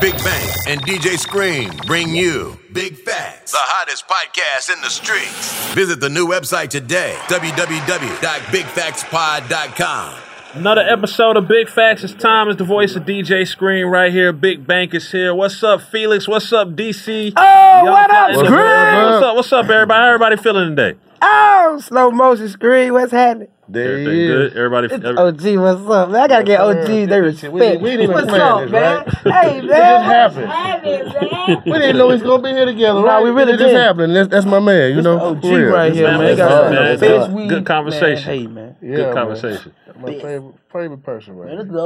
Big Bank and DJ Scream bring you Big Facts, the hottest podcast in the streets. Visit the new website today, www.bigfactspod.com. Another episode of Big Facts. It's time. It's the voice of DJ Scream right here. Big Bank is here. What's up, Felix? What's up, DC? Oh, what up, What's Scream? What's up? What's up, everybody? How everybody feeling today? Oh, slow motion screen. What's happening? Everything good? Everybody. It's every- OG, what's up, man? I gotta get OG they respect. we didn't even what's plan up, this, man? right? Hey, It man. just happened. happened, We didn't know he's gonna be here together, Nah, right? we really it just didn't. happened. That's, that's my man, you know. OG for real. right here, That's man. my Got man. some That's fish hard. weed. Good conversation. Man, hey, man. Yeah, Good man. conversation. My favorite favorite person, right? Man, this is the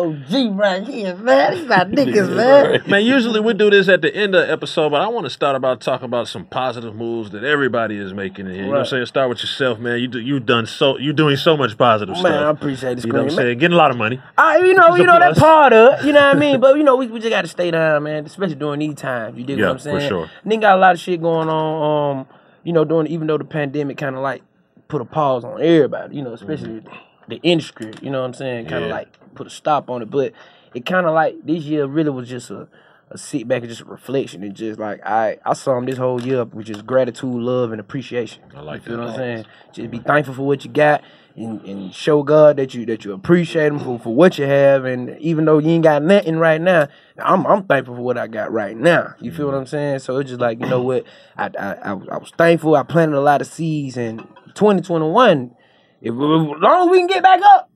OG right here, man. These my niggas, man. Man, usually we do this at the end of the episode, but I want to start about talking about some positive moves that everybody is making in here. You know what I'm saying? Start with yourself, man. You do, you've done so you're doing so much positive stuff. Man, I stuff. appreciate the You know what I'm saying? Getting a lot of money. I, you know, you know that Plus. part of it. You know what I mean? But you know, we, we just got to stay down, man. Especially during these times. You dig Yeah, what I'm for saying? sure. Nigga got a lot of shit going on. Um, you know, during even though the pandemic kind of like put a pause on everybody. You know, especially the industry. You know what I'm saying? Kind of Mm-hmm. Yeah. like put a stop on it. But it kind of like this year really was just a. A sit back and just a reflection and just like I I saw him this whole year up with just gratitude, love, and appreciation. I like You that. what I'm saying? Just be thankful for what you got and, and show God that you that you appreciate him for, for what you have and even though you ain't got nothing right now, I'm I'm thankful for what I got right now. You feel what I'm saying? So it's just like, you know what, I I, I, was- I was thankful, I planted a lot of seeds and 2021, if, as long as we can get back up,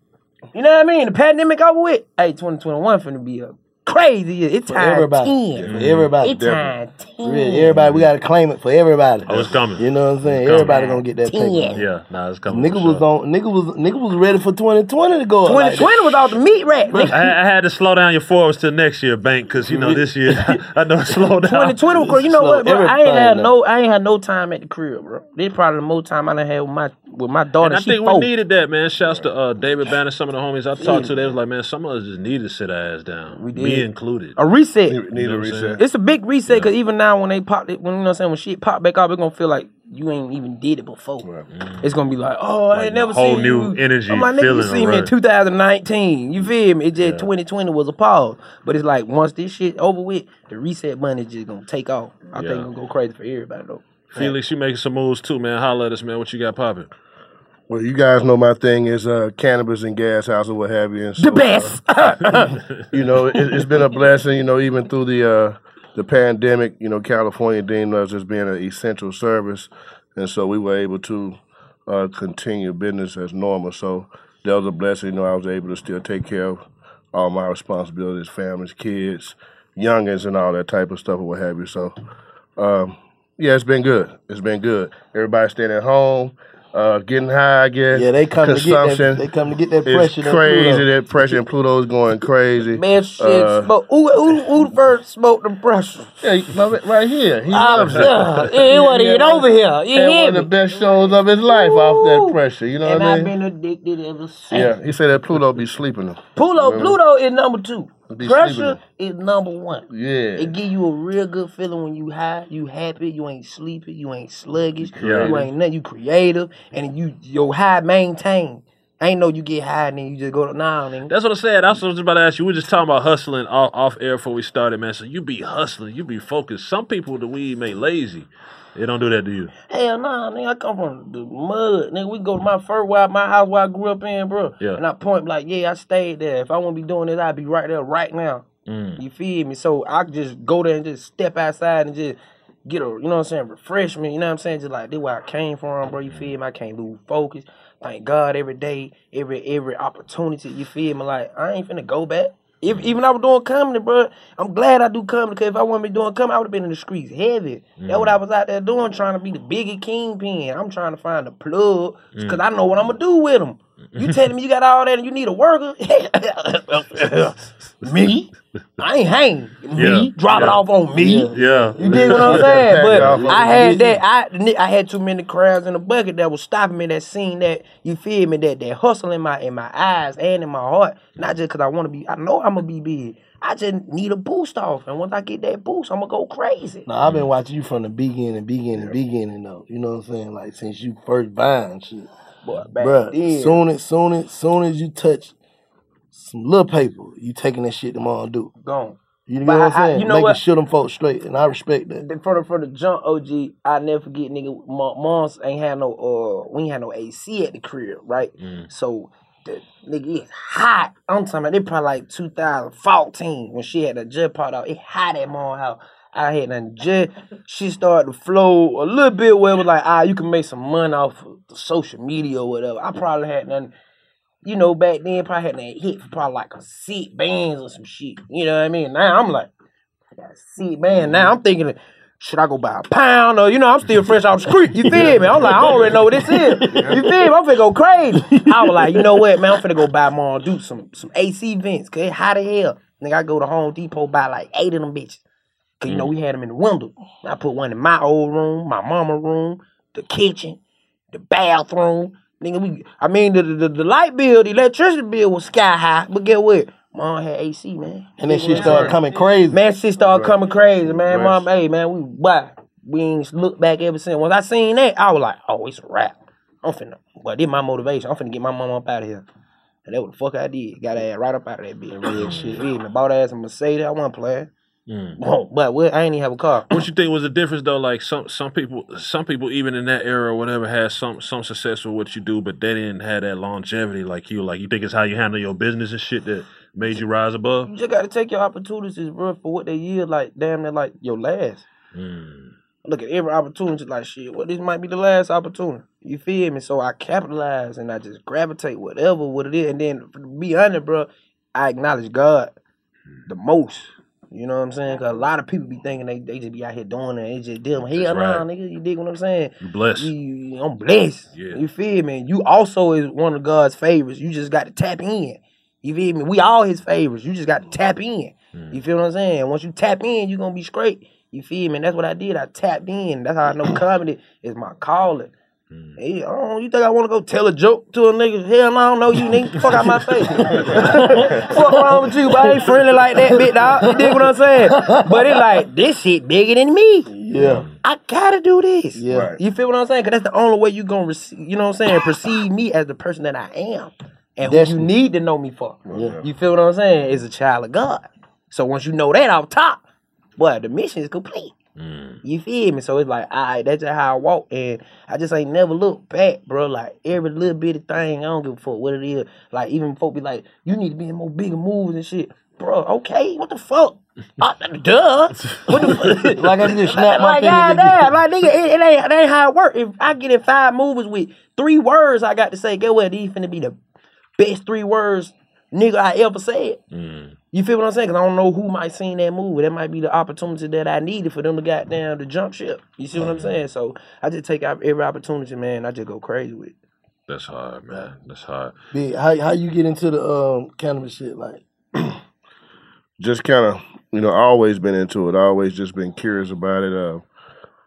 you know what I mean? The pandemic over with. Hey, 2021 finna be a crazy year. It's time everybody. 10. For everybody. It's time 10. For Everybody, we gotta claim it for everybody. Oh, it's coming. You know what I'm saying? It's coming. Everybody gonna get that paper. Ten. Yeah, nah, it's coming. Nigga was sure. on. Nigga was. Nigga was ready for 2020 to go. up like 2020 was off the meat rack. I, I had to slow down your forwards till next year, Bank, because you know this year I know it slowed down. 2020 was cool. You know what, bro? I ain't had no, I ain't had no time at the crib, bro. This probably the most time I done had with my with my daughter. And I she think four. we needed that, man. Shouts to uh, David Banner, some of the homies I talked to. They was like, man, some of us just need to sit our ass down. We did. Me included. a reset. Need, need You know a what saying? reset. It's a big reset because even now when they pop it, when you know what I'm saying, when shit pop back up, it's gonna feel like you ain't even did it before. It's gonna be like, oh, I Like ain't never a whole seen new you. energy, I'm like, nigga, you feeling see me in 2019. You feel me? It just 2020 was a pause, but it's like once this shit over with, the reset button is just gonna take off. I Yeah. think it's gonna go crazy for everybody though. Felix, you making some moves too, man. Holla at us, man. What you got popping? Well, you guys know my thing is uh, cannabis and gas house or what have you. And so, The best. uh, you know, it, it's been a blessing. You know, even through the uh, the pandemic, you know, California deemed us as being an essential service, and so we were able to uh, continue business as normal. So that was a blessing. You know, I was able to still take care of all my responsibilities, families, kids, youngins, and all that type of stuff, or what have you. So, um, yeah, it's been good. It's been good. Everybody staying at home, uh, getting high, I guess. Yeah, they come to get that- they come to get that pressure, that crazy. That pressure and Pluto's going crazy. Man, shit, Uh, smoke. Who, who, who first smoked the pressure? Yeah, right here. He Ah, loves it. yeah. He wanna get over here. You hear one of the best shows of his life off that pressure. You know and what I mean? And I've been addicted ever since. Yeah, he said that Pluto be sleeping. Pluto? Pluto is number two. Pressure is number one. Yeah. It give you a real good feeling when you high, you happy, you ain't sleepy, you ain't sluggish, Yeah. you ain't nothing, you creative, and you your high maintain. I ain't know you get high and then you just go to nah, nigga. That's what I said. I was just about to ask you. We were just talking about hustling off, off air before we started, man. So you be hustling, you be focused. Some people the weed make lazy. They don't do that to you. Hell nah, nigga. I come from the mud, nigga. We go to my first where my house where I grew up in, bro. Yeah. And I point like, yeah, I stayed there. If I want to be doing this, I'd be right there right now. Mm. You feel me? So I could just go there and just step outside and just get a, you know what I'm saying, refreshment. You know what I'm saying? Just like this where I came from, bro. You feel me? I can't lose focus. Thank God every day, every every opportunity. You feel me? Like I ain't finna go back. If, even I was doing comedy, bro, I'm glad I do comedy because if I wasn't be doing comedy, I would have been in the streets heavy. That's what mm. I was out there doing, trying to be the biggest kingpin. I'm trying to find a plug because mm. I know what I'm gonna do with them. You telling me you got all that and you need a worker? me? I ain't hang. Me? Yeah. Drop it off on me? Yeah. You dig what I'm saying? But I had that. I I had too many crowds in the bucket that was stopping me. That seen that you feel me? That that hustle in my in my eyes and in my heart. Not just because I want to be. I know I'm gonna be big. I just need a boost off, and once I get that boost, I'm gonna go crazy. Nah, I've been watching you from the beginning, beginning, beginning though. You know what I'm saying? Like since you first buying shit. Boy, back Bruh, then. soon as soon as soon as you touch some little paper, you taking that shit them all do. Gone. You know But what I'm I- I- saying? you know Making what? sure them folks straight, and I respect that. The- For the for the jump OG, I never forget nigga. My mom's ain't had no uh, we ain't had no AC at the crib, right? So the nigga it's hot. I'm talking about it probably like 2014 when she had a jet pot out. It hot at mom house. I had a jet. She started to flow a little bit where it was like, ah, you can make some money off of social media or whatever. I probably had nothing. You know, back then probably had that hit for probably like a six bands or some shit. You know what I mean? Now I'm like, I got a six band. Now I'm thinking, should I go buy a pound or you know I'm still fresh off the street. You feel me? I'm like, I already know what this is. You feel me? I'm finna go crazy. I was like, you know what, man? I'm finna go buy more do some some AC vents, cause it hot as hell. Nigga, I go to Home Depot buy like eight of them bitches. Cause you know mm-hmm. we had them in the window. I put one in my old room, my mama room, the kitchen, the bathroom. Nigga, we I mean the the, the light bill, the electricity bill was sky high, but get what? Mom had AC, man. And then she started coming crazy. Man, she started Right. coming crazy, man. Right. Mom, hey, man, we why? We ain't looked back ever since. Once I seen that, I was like, oh, it's a wrap. I'm finna, but this my motivation. I'm finna get my mom up out of here. And that what the fuck I did. Got her ass right up out of that bitch. Real shit. Feel me? Bought her ass a Mercedes. I wasn't playing. Mm. But what? I ain't even have a car. What you think was the difference though? Like some some people, some people even in that era or whatever had some some success with what you do, but they didn't have that longevity like you. Like you think it's how you handle your business and shit that made you rise above. You just gotta take your opportunities, bro, for what they yield. Like damn, they're like your last. Mm. Look at every opportunity like shit. Well, this might be the last opportunity. You feel me? So I capitalize and I just gravitate whatever what it is. And then be honest, bro, I acknowledge God the most. You know what I'm saying? Cause a lot of people be thinking they, they just be out here doing it. They just dealing. Hell That's nah, right. nigga. You dig what I'm saying? You blessed. You- I'm blessed. Yeah. You feel me? You also is one of God's favorites. You just got to tap in. You feel me? We all his favorites. You just got to tap in. Mm. You feel what I'm saying? Once you tap in, you gonna be straight. You feel me? And that's what I did. I tapped in. That's how I know comedy is my calling. Mm. Hey, I don't, you think I want to go tell a joke to a nigga? Hell no, I don't know you, nigga. Fuck out my face. Fuck wrong with you, but I ain't friendly like that, bit dog. You dig what I'm saying? But it's like, this shit bigger than me. Yeah. I gotta do this. Yeah. Right. You feel what I'm saying? Cause that's the only way you gonna receive, you know what I'm saying? Perceive me as the person that I am. And who you need to know me for. Yeah. You feel what I'm saying? Is a child of God. So once you know that off top, boy, the mission is complete. You feel me? So it's like, all right, that's just how I walk. And I just ain't never look back, bro. Like every little bitty thing, I don't give a fuck what it is. Like even folk be like, you need to be in more bigger moves and shit. Bro, okay, what the fuck? Uh, duh. What the fuck? Like I just snap my like, and goddamn, like nigga, it, it ain't, it ain't how it work. If I get in five movies with three words I got to say, get what? These finna be the best three words nigga I ever said. Mm. You feel what I'm saying? Cause I don't know who might seen that movie. That might be the opportunity that I needed for them to get down to jump ship. You see what I'm saying? So I just take out every opportunity, man. I just go crazy with. it. That's hard, man. That's hard. Big, how how you get into the um cannabis shit? Like, just kind of, you know, always been into it. Always just been curious about it. Uh,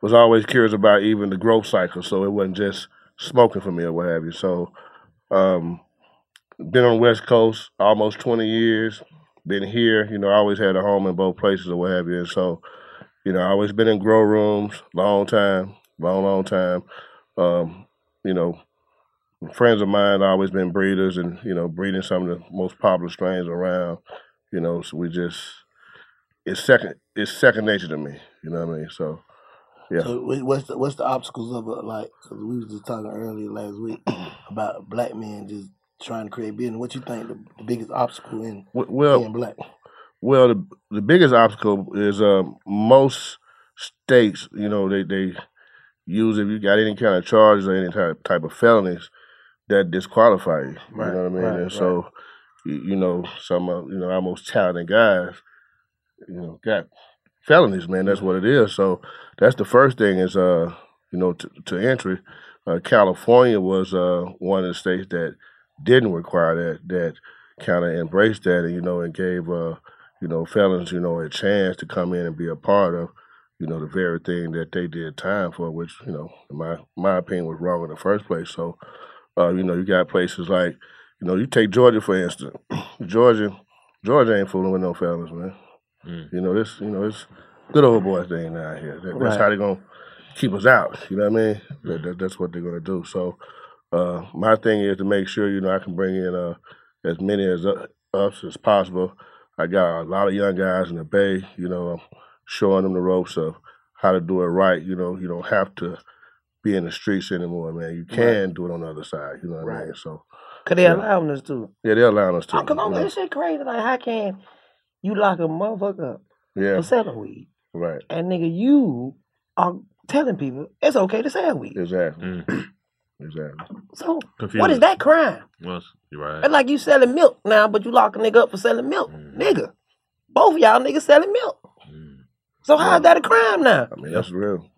was always curious about even the growth cycle. So it wasn't just smoking for me or what have you. So, um, been on the West Coast almost 20 years. Been here, you know, I always had a home in both places or what have you. And so, you know, I always been in grow rooms, long time, long, long time. Um, you know, friends of mine always been breeders and, you know, breeding some of the most popular strains around. You know, so we just it's second it's second nature to me. You know what I mean? So yeah. so what's the what's the obstacles of it? Like, cause we was just talking earlier last week about black men just trying to create business. What you think the, the biggest obstacle in Well, being black? Well, the the biggest obstacle is um, most states. You know, they they use if you got any kind of charges or any type type of felonies that disqualify you. Right, You know what I mean? right, and so, you, you know, some of you know our most talented guys, you know, got felonies. Man, that's what it is. So that's the first thing is uh you know to, to entry. Uh, California was uh one of the states that didn't require that that kind of embraced that and you know and gave uh you know felons you know a chance to come in and be a part of you know the very thing that they did time for which you know in my my opinion was wrong in the first place. So uh you know you got places like you know you take Georgia for instance. Georgia Georgia ain't fooling with no felons man. Mm. you know this you know it's good old boy thing down here. That- that's Right. how they gonna keep us out you know what I mean? That, that, that's what they're gonna do. So uh, my thing is to make sure you know I can bring in uh, as many as uh, us as possible. I got a lot of young guys in the Bay, you know, showing them the ropes of how to do it right. You know, you don't have to be in the streets anymore, man. You can do it on the other side. You know what I mean? So Cause they Yeah. allowing us to. yeah, they're allowing us to. Oh, cause you I'm this shit crazy. Like how can you lock a motherfucker up Yeah, for selling weed? right. And nigga, you are telling people it's okay to sell weed. Exactly. Mm. Exactly. So Confused. what is that crime? Well, you're right. It's like you selling milk now, but you lock a nigga up for selling milk. Mm. Nigga. Both of y'all niggas selling milk. Mm. So how's that a crime now? I mean, that's real.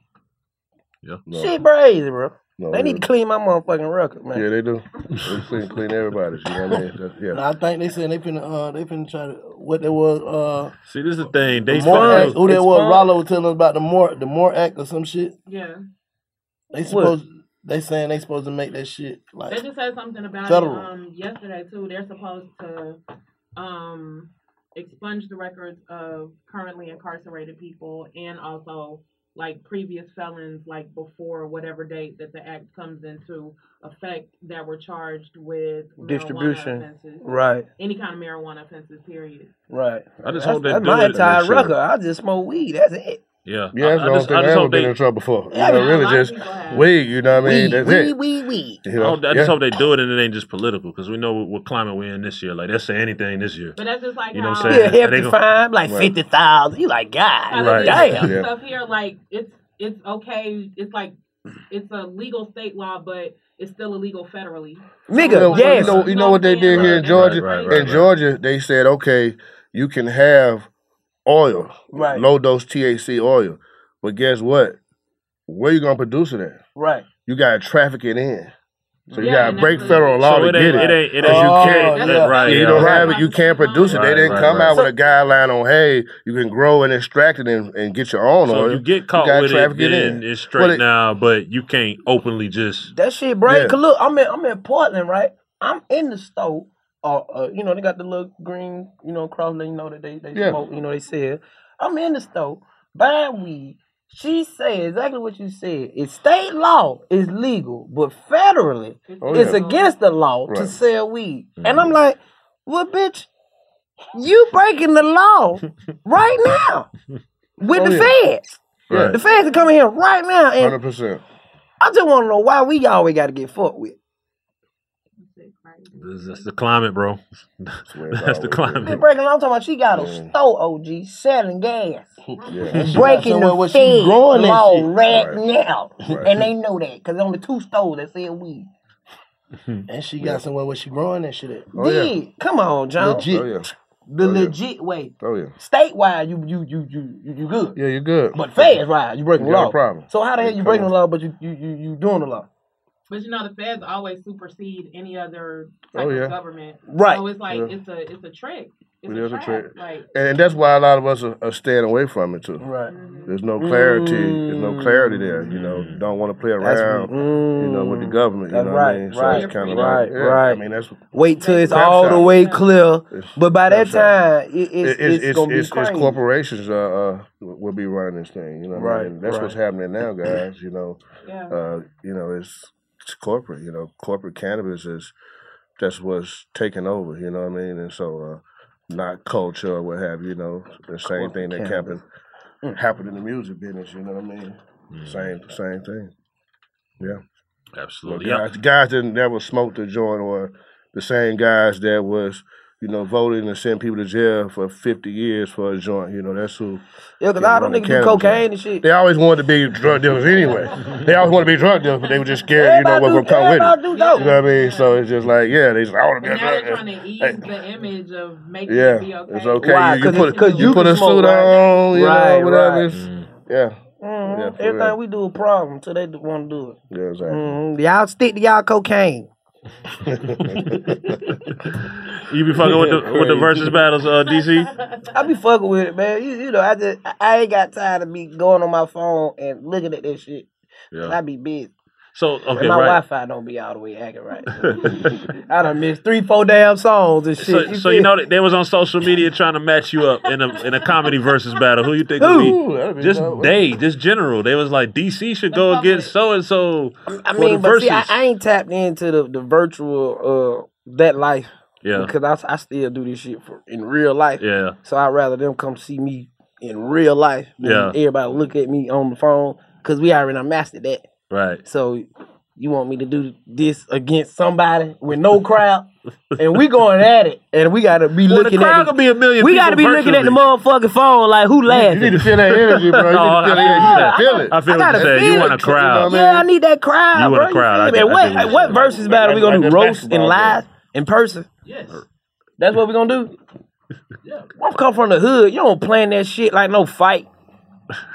Yeah. No, Shit crazy, bro. no, They need to clean my motherfucking record, man. Yeah, they do. They clean, clean everybody's. You know what I mean? That's, yeah. Now, I think they said they finna uh they finna try to what they was uh See, this is the thing. They the More Act, who that was Rollo was telling us about the more the more act or some shit. Yeah. They supposed they saying they supposed to make that shit like They just said something about Federal. it um, yesterday too. They're supposed to um, expunge the records of currently incarcerated people and also like previous felons, like before whatever date that the act comes into effect, that were charged with Distribution. offenses, Right. Any kind of marijuana offenses, period. Right. I just that's, hope they that's do my it. entire Sure. record. I just smoke weed. That's it. Yeah. Yeah, I, that's I the only just, thing I I just ever hope been they. in trouble for. You Yeah, know, really just people have. weed. You know what I mean? Weed, That's weed, it. weed, weed. You I, hope, I just Yeah. hope they do it and it ain't just political because we know what, what climate we're in this year. Like, they'll say anything this year. But that's just like You know what I'm Yeah, saying? hefty They fine, like Right. fifty thousand. You like God, Right. they do damn. Yeah. stuff here. Like it's it's okay. It's like it's a legal state law, but it's still illegal federally. Nigga, Well, yes. You know, you know what they did here in Right, Georgia? right, right, in right. Georgia, they said, okay, you can have oil, Right. low dose THC oil, but guess what? Where you gonna produce it at? Right. You gotta traffic it in. So you Yeah, gotta break federal law So to it get ain't, it. it ain't, it Cause ain't, you Oh, can't, yeah. That's right, you don't right. have it, you can't produce it. Right, they didn't right, come right. out with a guideline on, hey, you can grow and extract it and, and get your own So oil. you get caught gotta with it, traffic it in. it's straight Well, it- now, but you can't openly just. That shit bro. Yeah. Cause look, I'm in I'm in Portland, right? I'm in the store. Uh, uh, you know, they got the little green, you know, cross letting you know that they, they Yeah. smoke, you know, they sell. I'm in the store buying weed. She said exactly what you said. It's state law is legal, but federally Oh, it's yeah. against the law to sell weed. Mm-hmm. And I'm like, well, bitch, you breaking the law right now with Oh, the yeah. feds. Yeah. The feds are coming here right now, and 100%. I just want to know why we always got to get fucked with. That's, that's the climate, bro. where That's the always Been climate. breaking. I'm talking about she got a Yeah. store, OG, selling gas, Yeah. Breaking somewhere the where she feds growing that law right, Right. now, Right. and they know that because only two stores that sell weed. and she got somewhere where she growing that shit at. Oh, yeah. Did. Come on, John. Legit. Oh yeah. The Oh, yeah. legit way. Oh yeah. Statewide, you you you you you, you good. Yeah, you're good. But fast ride, you breaking the law. problem. So how the hell you Come breaking on. the law, but you you you, you doing the law? But you know, the feds always supersede any other type Oh, yeah. of government. Right. So it's like Yeah. it's a it's a trick. It's It a is a trick. Like And that's why a lot of us are, are staying away from it too. Right. There's no clarity. There's no clarity there. You know, don't want to play That's around. what- you know, with the government. You That's know right, what I mean? So right, it's kind of right, like, yeah, right. I mean, that's Wait till it's Crap all the way clear. But by that time, it, it's, it's, gonna be it's, crazy. it's corporations uh, uh will be running this thing. You know, what I Right, mean? That's what's happening now, guys. You know, Yeah. uh, you know, it's it's corporate. You know, corporate cannabis is that's what's taking over. You know what I mean? And so, uh, not culture or what have you. You know, the same thing that happened happened in the music business. You know what I mean? Same same thing. Yeah. Absolutely. Well, guys, guys that never smoked a joint, or the same guys that was, you know, voting and send people to jail for fifty years for a joint. You know, that's who. Yeah, 'cause because all them run the niggas do cocaine game. and shit. They always wanted to be drug dealers anyway. they always want to be drug dealers, but they were just scared, you know, what gonna come with it. everybody do. You know what I mean? So it's just like, yeah, they just, I want to be a now they're trying to ease Hey. the image of making Yeah, it be okay. it's okay. Why? You, you 'Cause put, it- 'cause you you put a suit right? on, you Right, know, whatever. right. It's, yeah. Mhm. Yeah, for Everything real. we do a problem until they want to do it. Yeah, exactly. Mhm. Y'all stick to y'all cocaine. You be fucking with the with the versus battles, uh, DC. I be fucking with it, man. You, you know, I just I ain't got time to be going on my phone and looking at that shit. Yeah. I be busy. So And okay, my right. Wi-Fi don't be all the way acting right. I done missed three, four damn songs and shit. So, so you know that they was on social media trying to match you up in a in a comedy versus battle. Who you think would Who? That'd be? be Just dope. they, just general. They was like DC should go against so and so I mean, but see, I, I ain't tapped into the, the virtual uh that life. Yeah. Because I, I still do this shit for in real life. Yeah. So I'd rather them come see me in real life than Yeah. everybody look at me on the phone. Cause we already done mastered that. Right. So you want me to do this against somebody with no crowd? and we going at it. And we gotta be Well, the looking crowd at could be a million We gotta be looking at the motherfucking phone like who laughing? You oh, need to feel that energy, bro. You Oh, need to feel I- You gotta feel it. I feel I what gotta you're saying. feel You want a it. crowd. Yeah, I need that crowd. You want bro. a crowd. I feel me? get- I And what, what you're what versus battle we gonna Like do? Roast and basketball live in person? Yes. That's what we gonna do? I'm come from the hood. You don't plan that shit like no fight.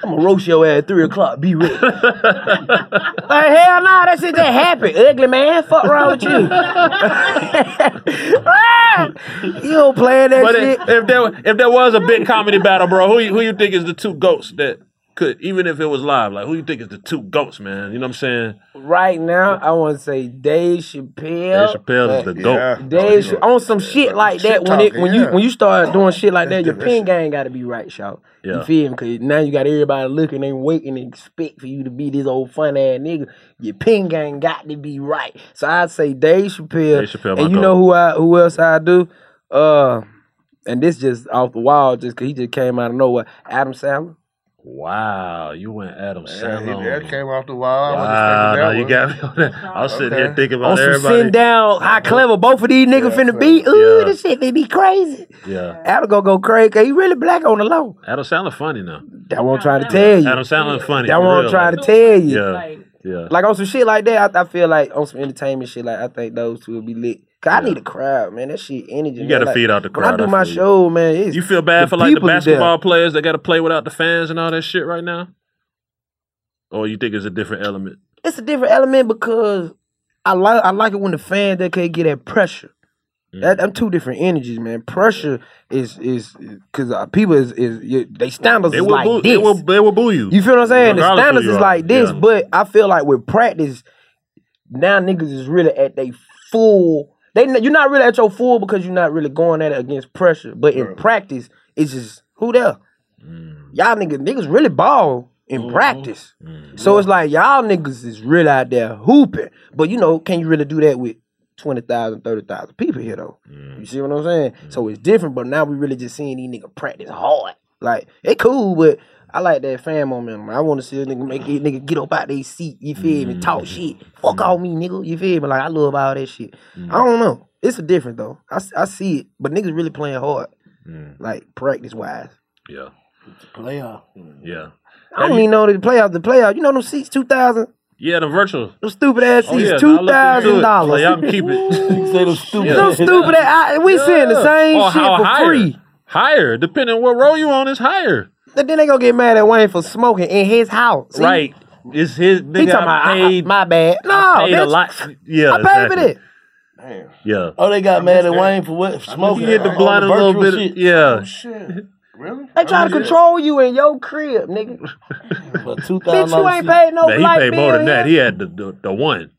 I'm gonna roast your ass at 3 o'clock. Be ready. like, hell no, that shit just happened. Ugly man. Fuck wrong with you? you don't plan that But shit. if, if there if there was a big comedy battle, bro, who you, who you think is the two goats that could even if it was live, like who you think is the two goats, man? You know what I'm saying? Right now, I want to say Dave Chappelle. Dave Chappelle is the goat. Yeah. Dave Ch- on some shit like that. Shit when it talking, when you when you start doing shit like that, your pin game got to be right, y'all. Yeah. You feel me? Cause now you got everybody looking and waiting and expect for you to be this old fun ass nigga. Your pin game got to be right. So I'd say Dave Chappelle. Dave Chappelle, my and you goat. know who I who else I do? Uh, and this just off the wall, just cause he just came out of nowhere. Adam Sandler. Wow, you went Adam Yeah, Sandler. he, on that came off the wall. I Wow, wasn't no, you got me on that. I was sitting here Okay. thinking On about some everybody. sitting down, how clever both of these niggas Yeah, finna so- be. Ooh, Yeah. this shit finna be crazy. Yeah, Adam gonna go crazy. 'cause he really black on the low. Adam Sandler funny now. That won't try to tell you. Adam Sandler funny. That for what I'm trying to tell you. Yeah, Like, yeah. Like on some shit like that, I, I feel like on some entertainment shit, like I think those two will be lit. I need a crowd, man. That shit energy. You man. gotta Like, feed out the crowd. When I do I my you. show, man, You feel bad for like the basketball players that got to play without the fans and all that shit right now? Or you think it's a different element? It's a different element because I like I like it when the fans they can get that pressure. Mm. That them two different energies, man. Pressure is is because uh, people is is they standards They is like boo, this. they will, they will boo you. You feel what I'm saying? The Regardless who standards is like this, Yeah. but I feel like with practice, now niggas is really at they full. They you're not really at your full because you're not really going at it against pressure. But in practice, it's just who there. Mm. Y'all niggas niggas really ball in Mm-hmm. practice. So it's like y'all niggas is really out there hooping. But you know, can you really do that with 20,000, 30,000 people here though? Mm. You see what I'm saying? So it's different, but now we really just seeing these niggas practice hard. Like, it cool, but I like that fan momentum. I want to see a nigga make a nigga get up out their seat, you feel me? Mm-hmm. Talk shit. Fuck off me, nigga. You feel me? Like, I love all that shit. Mm. I don't know. It's a different though. I, I see it, but niggas really playing hard. Mm. Like, practice wise. Yeah, Playoff. yeah. I don't even know the playoff. The playoff, you know them seats, 2,000? Yeah, the virtual. Those stupid ass Oh, seats, yeah, two I looked into thousand it. dollars. Like, y'all can keep it. say them stupid. Them stupid ass. I, we seeing the same Or shit for higher. free. Higher, depending on what row you on, is higher. But then they gonna get mad at Wayne for smoking in his house. See? Right. It's his. He Nigga, talking about I I- I- paid. my bad. No, I paid a lot. Yeah, I paid for it. that. Yeah. Oh, they got mad at Wayne for what? Smoking. He hit oh, the on blunt a little virtual bit. shit. Yeah. Oh, really? They try to control you in your crib, nigga. For two Bitch, you ain't paid no Man, he paid more than that. here. He had the, the the one,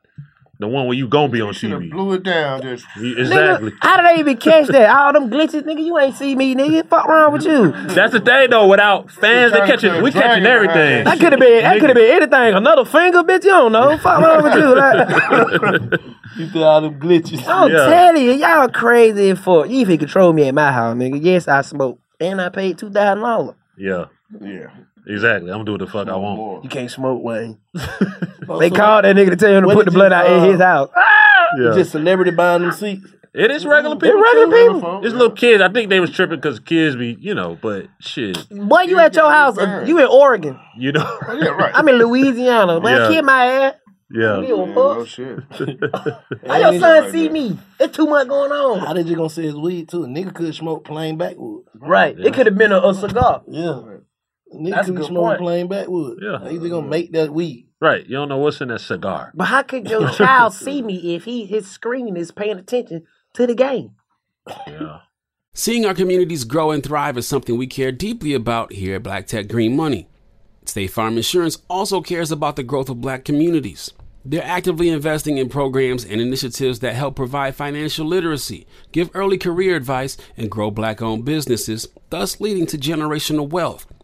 the one where you gonna be on TV. Blew it down. Just Exactly. Nigga, how did they even catch that? All them glitches, nigga. You ain't see me, nigga. Fuck wrong with you. That's the thing though. Without fans, they catching. We catching everything. That could have been. That could have been anything. Another finger, bitch. You don't know. Fuck wrong with you. Like, You threw all them glitches. I'm telling you, y'all crazy for you even control me at my house, nigga. Yes, I smoke, and I paid two thousand dollars. Yeah. Yeah. Exactly. I'm gonna do what the fuck I want. You can't smoke, Wayne. Oh, they so called that nigga to tell him to what put the blood you, out in uh, his house. Yeah. Just celebrity buying them seats. It is regular They're people. regular people. It's little kids. I think they was tripping because kids be, you know, but shit, Boy, you at your house? uh, You in Oregon? you know. Oh, yeah, right. I'm in Louisiana. Man, Yeah. kill my ass. Yeah. You a Yeah, fuck? no shit. How your son see me? It's too much going on. How they just gonna say it's weed too? A nigga could smoke plain backwood. Right. It could have been a, a cigar. Yeah. A nigga That's a could good smoke point. plain backwood. Yeah. How you just gonna make that weed? Right. You don't know what's in that cigar. But how could your child see me if he his screen is paying attention to the game? Yeah. Seeing our communities grow and thrive is something we care deeply about here at Black Tech Green Money. State Farm Insurance also cares about the growth of black communities. They're actively investing in programs and initiatives that help provide financial literacy, give early career advice, and grow black owned businesses, thus leading to generational wealth,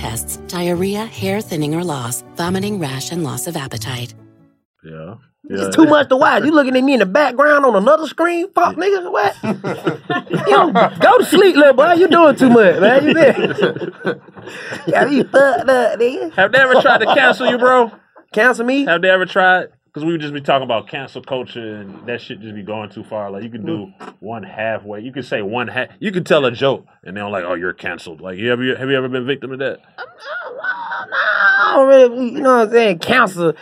tests, diarrhea, hair thinning or loss, vomiting, rash, and loss of appetite. Yeah. It's too much to watch. You looking at me in the background on another screen? Fuck, nigga, what? you know, go to sleep, little boy. You doing too much, man. You been. yeah, you fucked up, nigga. Have they ever tried to cancel you, bro? Cancel me? Have they ever tried? Because we would just be talking about cancel culture and that shit just be going too far. Like you can do mm. one halfway. You can say one half. You can tell a joke and they're like, "Oh, you're canceled." Like, you ever have you ever been victim of that? Don't really, you know what I'm saying? Cancel.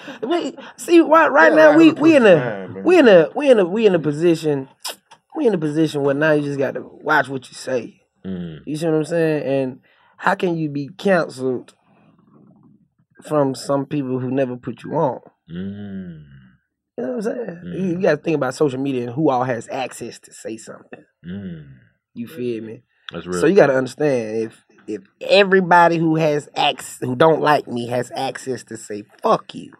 See, right, right now we we in a we in a we in a we in a position we in a position where now you just got to watch what you say. Mm. You see what I'm saying? And how can you be canceled from some people who never put you on? Mm. You know what I'm saying? You, you got to think about social media and who all has access to say something. Mm. You feel me? That's real. So you gotta understand if if everybody who has access who don't like me has access to say fuck you,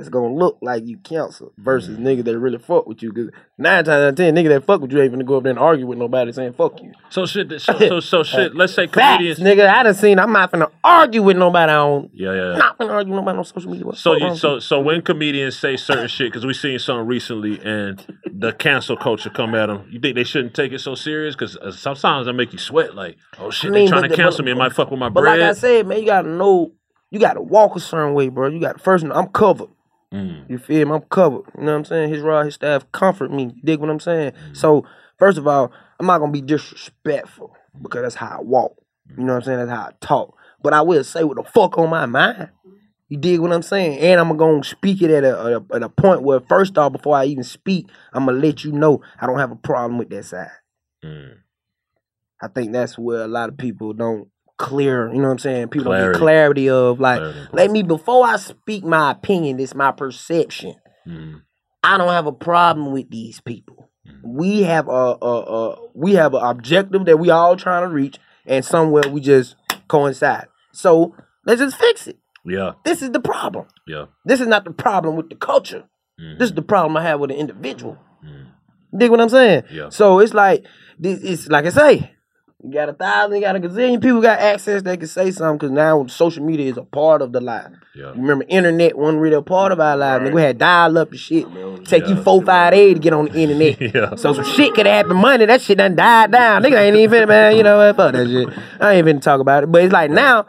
it's gonna look like you cancel versus Mm. niggas that really fuck with you. Cause nine times out of ten, niggas that fuck with you ain't gonna go up there and argue with nobody saying fuck you. So shit. So so, so shit. Let's say Facts, comedians. nigga. I done seen. I'm not finna argue with nobody on. Yeah, yeah. yeah. Not finna argue with nobody on social media. What So you so so when comedians say certain shit because we seen something recently and the cancel culture come at them, you think they shouldn't take it so serious? Because uh, sometimes I make you sweat. Like, oh shit, I mean, they trying to cancel but- me. It might fuck with my But bread. like I said, man, you gotta know. You gotta walk a certain way, bro. You got first. I'm covered. Mm. You feel me? I'm covered. You know what I'm saying? His rod, his staff comfort me. You dig what I'm saying? Mm. So, first of all, I'm not gonna be disrespectful because that's how I walk. You know what I'm saying? That's how I talk. But I will say what the fuck on my mind. You dig what I'm saying? And I'm gonna speak it at a, at a at a point where first off, before I even speak, I'm gonna let you know I don't have a problem with that side. Mm. I think that's where a lot of people don't clear, you know what I'm saying? People don't get clarity of like, let me before I speak my opinion, it's my perception. Mm. I don't have a problem with these people. We have a, a, a we have an objective that we all trying to reach, and somewhere we just coincide. So let's just fix it. Yeah, This is the problem. yeah. This is not the problem with the culture. Mm. This is the problem I have with the individual. Dig what I'm saying? Yeah. So it's like this. It's like I say, you got a thousand, you got a gazillion people got access. They can say something because now social media is a part of the life. Yeah. You remember internet wasn't really a part of our lives. Nigga, we had dial up and shit. Take you four five eight to get on the internet. Yeah. So some shit could happen Monday. That shit done died down. Nigga ain't even finna, man. You know what? Fuck that shit. I ain't even talk about it. But it's like now.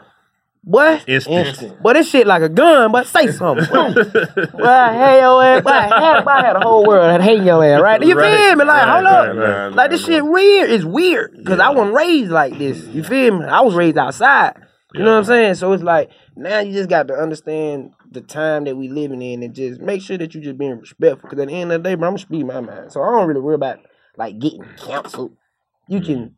What? Instant. But this shit like a gun, but say something. well, hey your ass, but I had, but I had a whole world hating your ass, right? You Right. feel me? Like, Right, hold up. right, right, like this shit weird. It's weird. Cause I wasn't raised like this. You feel me? I was raised outside. You know what I'm saying? So it's like now you just got to understand the time that we living in and just make sure that you just being respectful. Cause at the end of the day, bro, I'm speaking my mind. So I don't really worry about like getting canceled. You can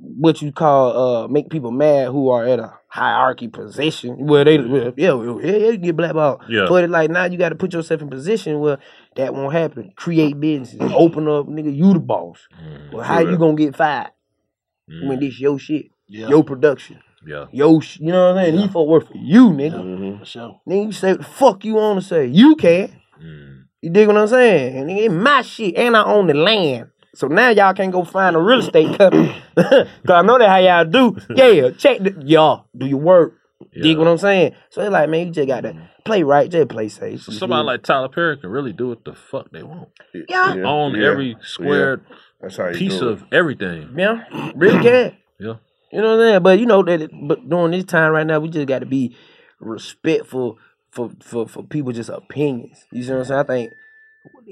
what you call uh make people mad who are at a hierarchy position where they well, yeah, well, yeah, yeah, you get blackballed. Yeah. But like now you gotta put yourself in position where that won't happen. Create businesses, open up, nigga, you the boss. Mm, well, how you gonna get fired when mm. this your shit, your production, Yeah. your sh- you know what I'm saying? These folk work for you, nigga. Mm-hmm. For sure. Nigga, you say what the fuck you wanna say. You can. Mm. You dig what I'm saying? And it's my shit, and I own the land. So now y'all can't go find a real estate company. Cause I know that how y'all do. Yeah, check the, y'all, do your work. Dig what I'm saying? So it's like, man, you just gotta play right, just play safe. So somebody like Tyler Perry can really do what the fuck they want. Yeah. Own Yeah. every square That's piece of everything. Yeah, really can. Yeah. You know what I'm saying? But you know that but during this time right now, we just gotta be respectful for for, for people just opinions. You see what I'm saying? I think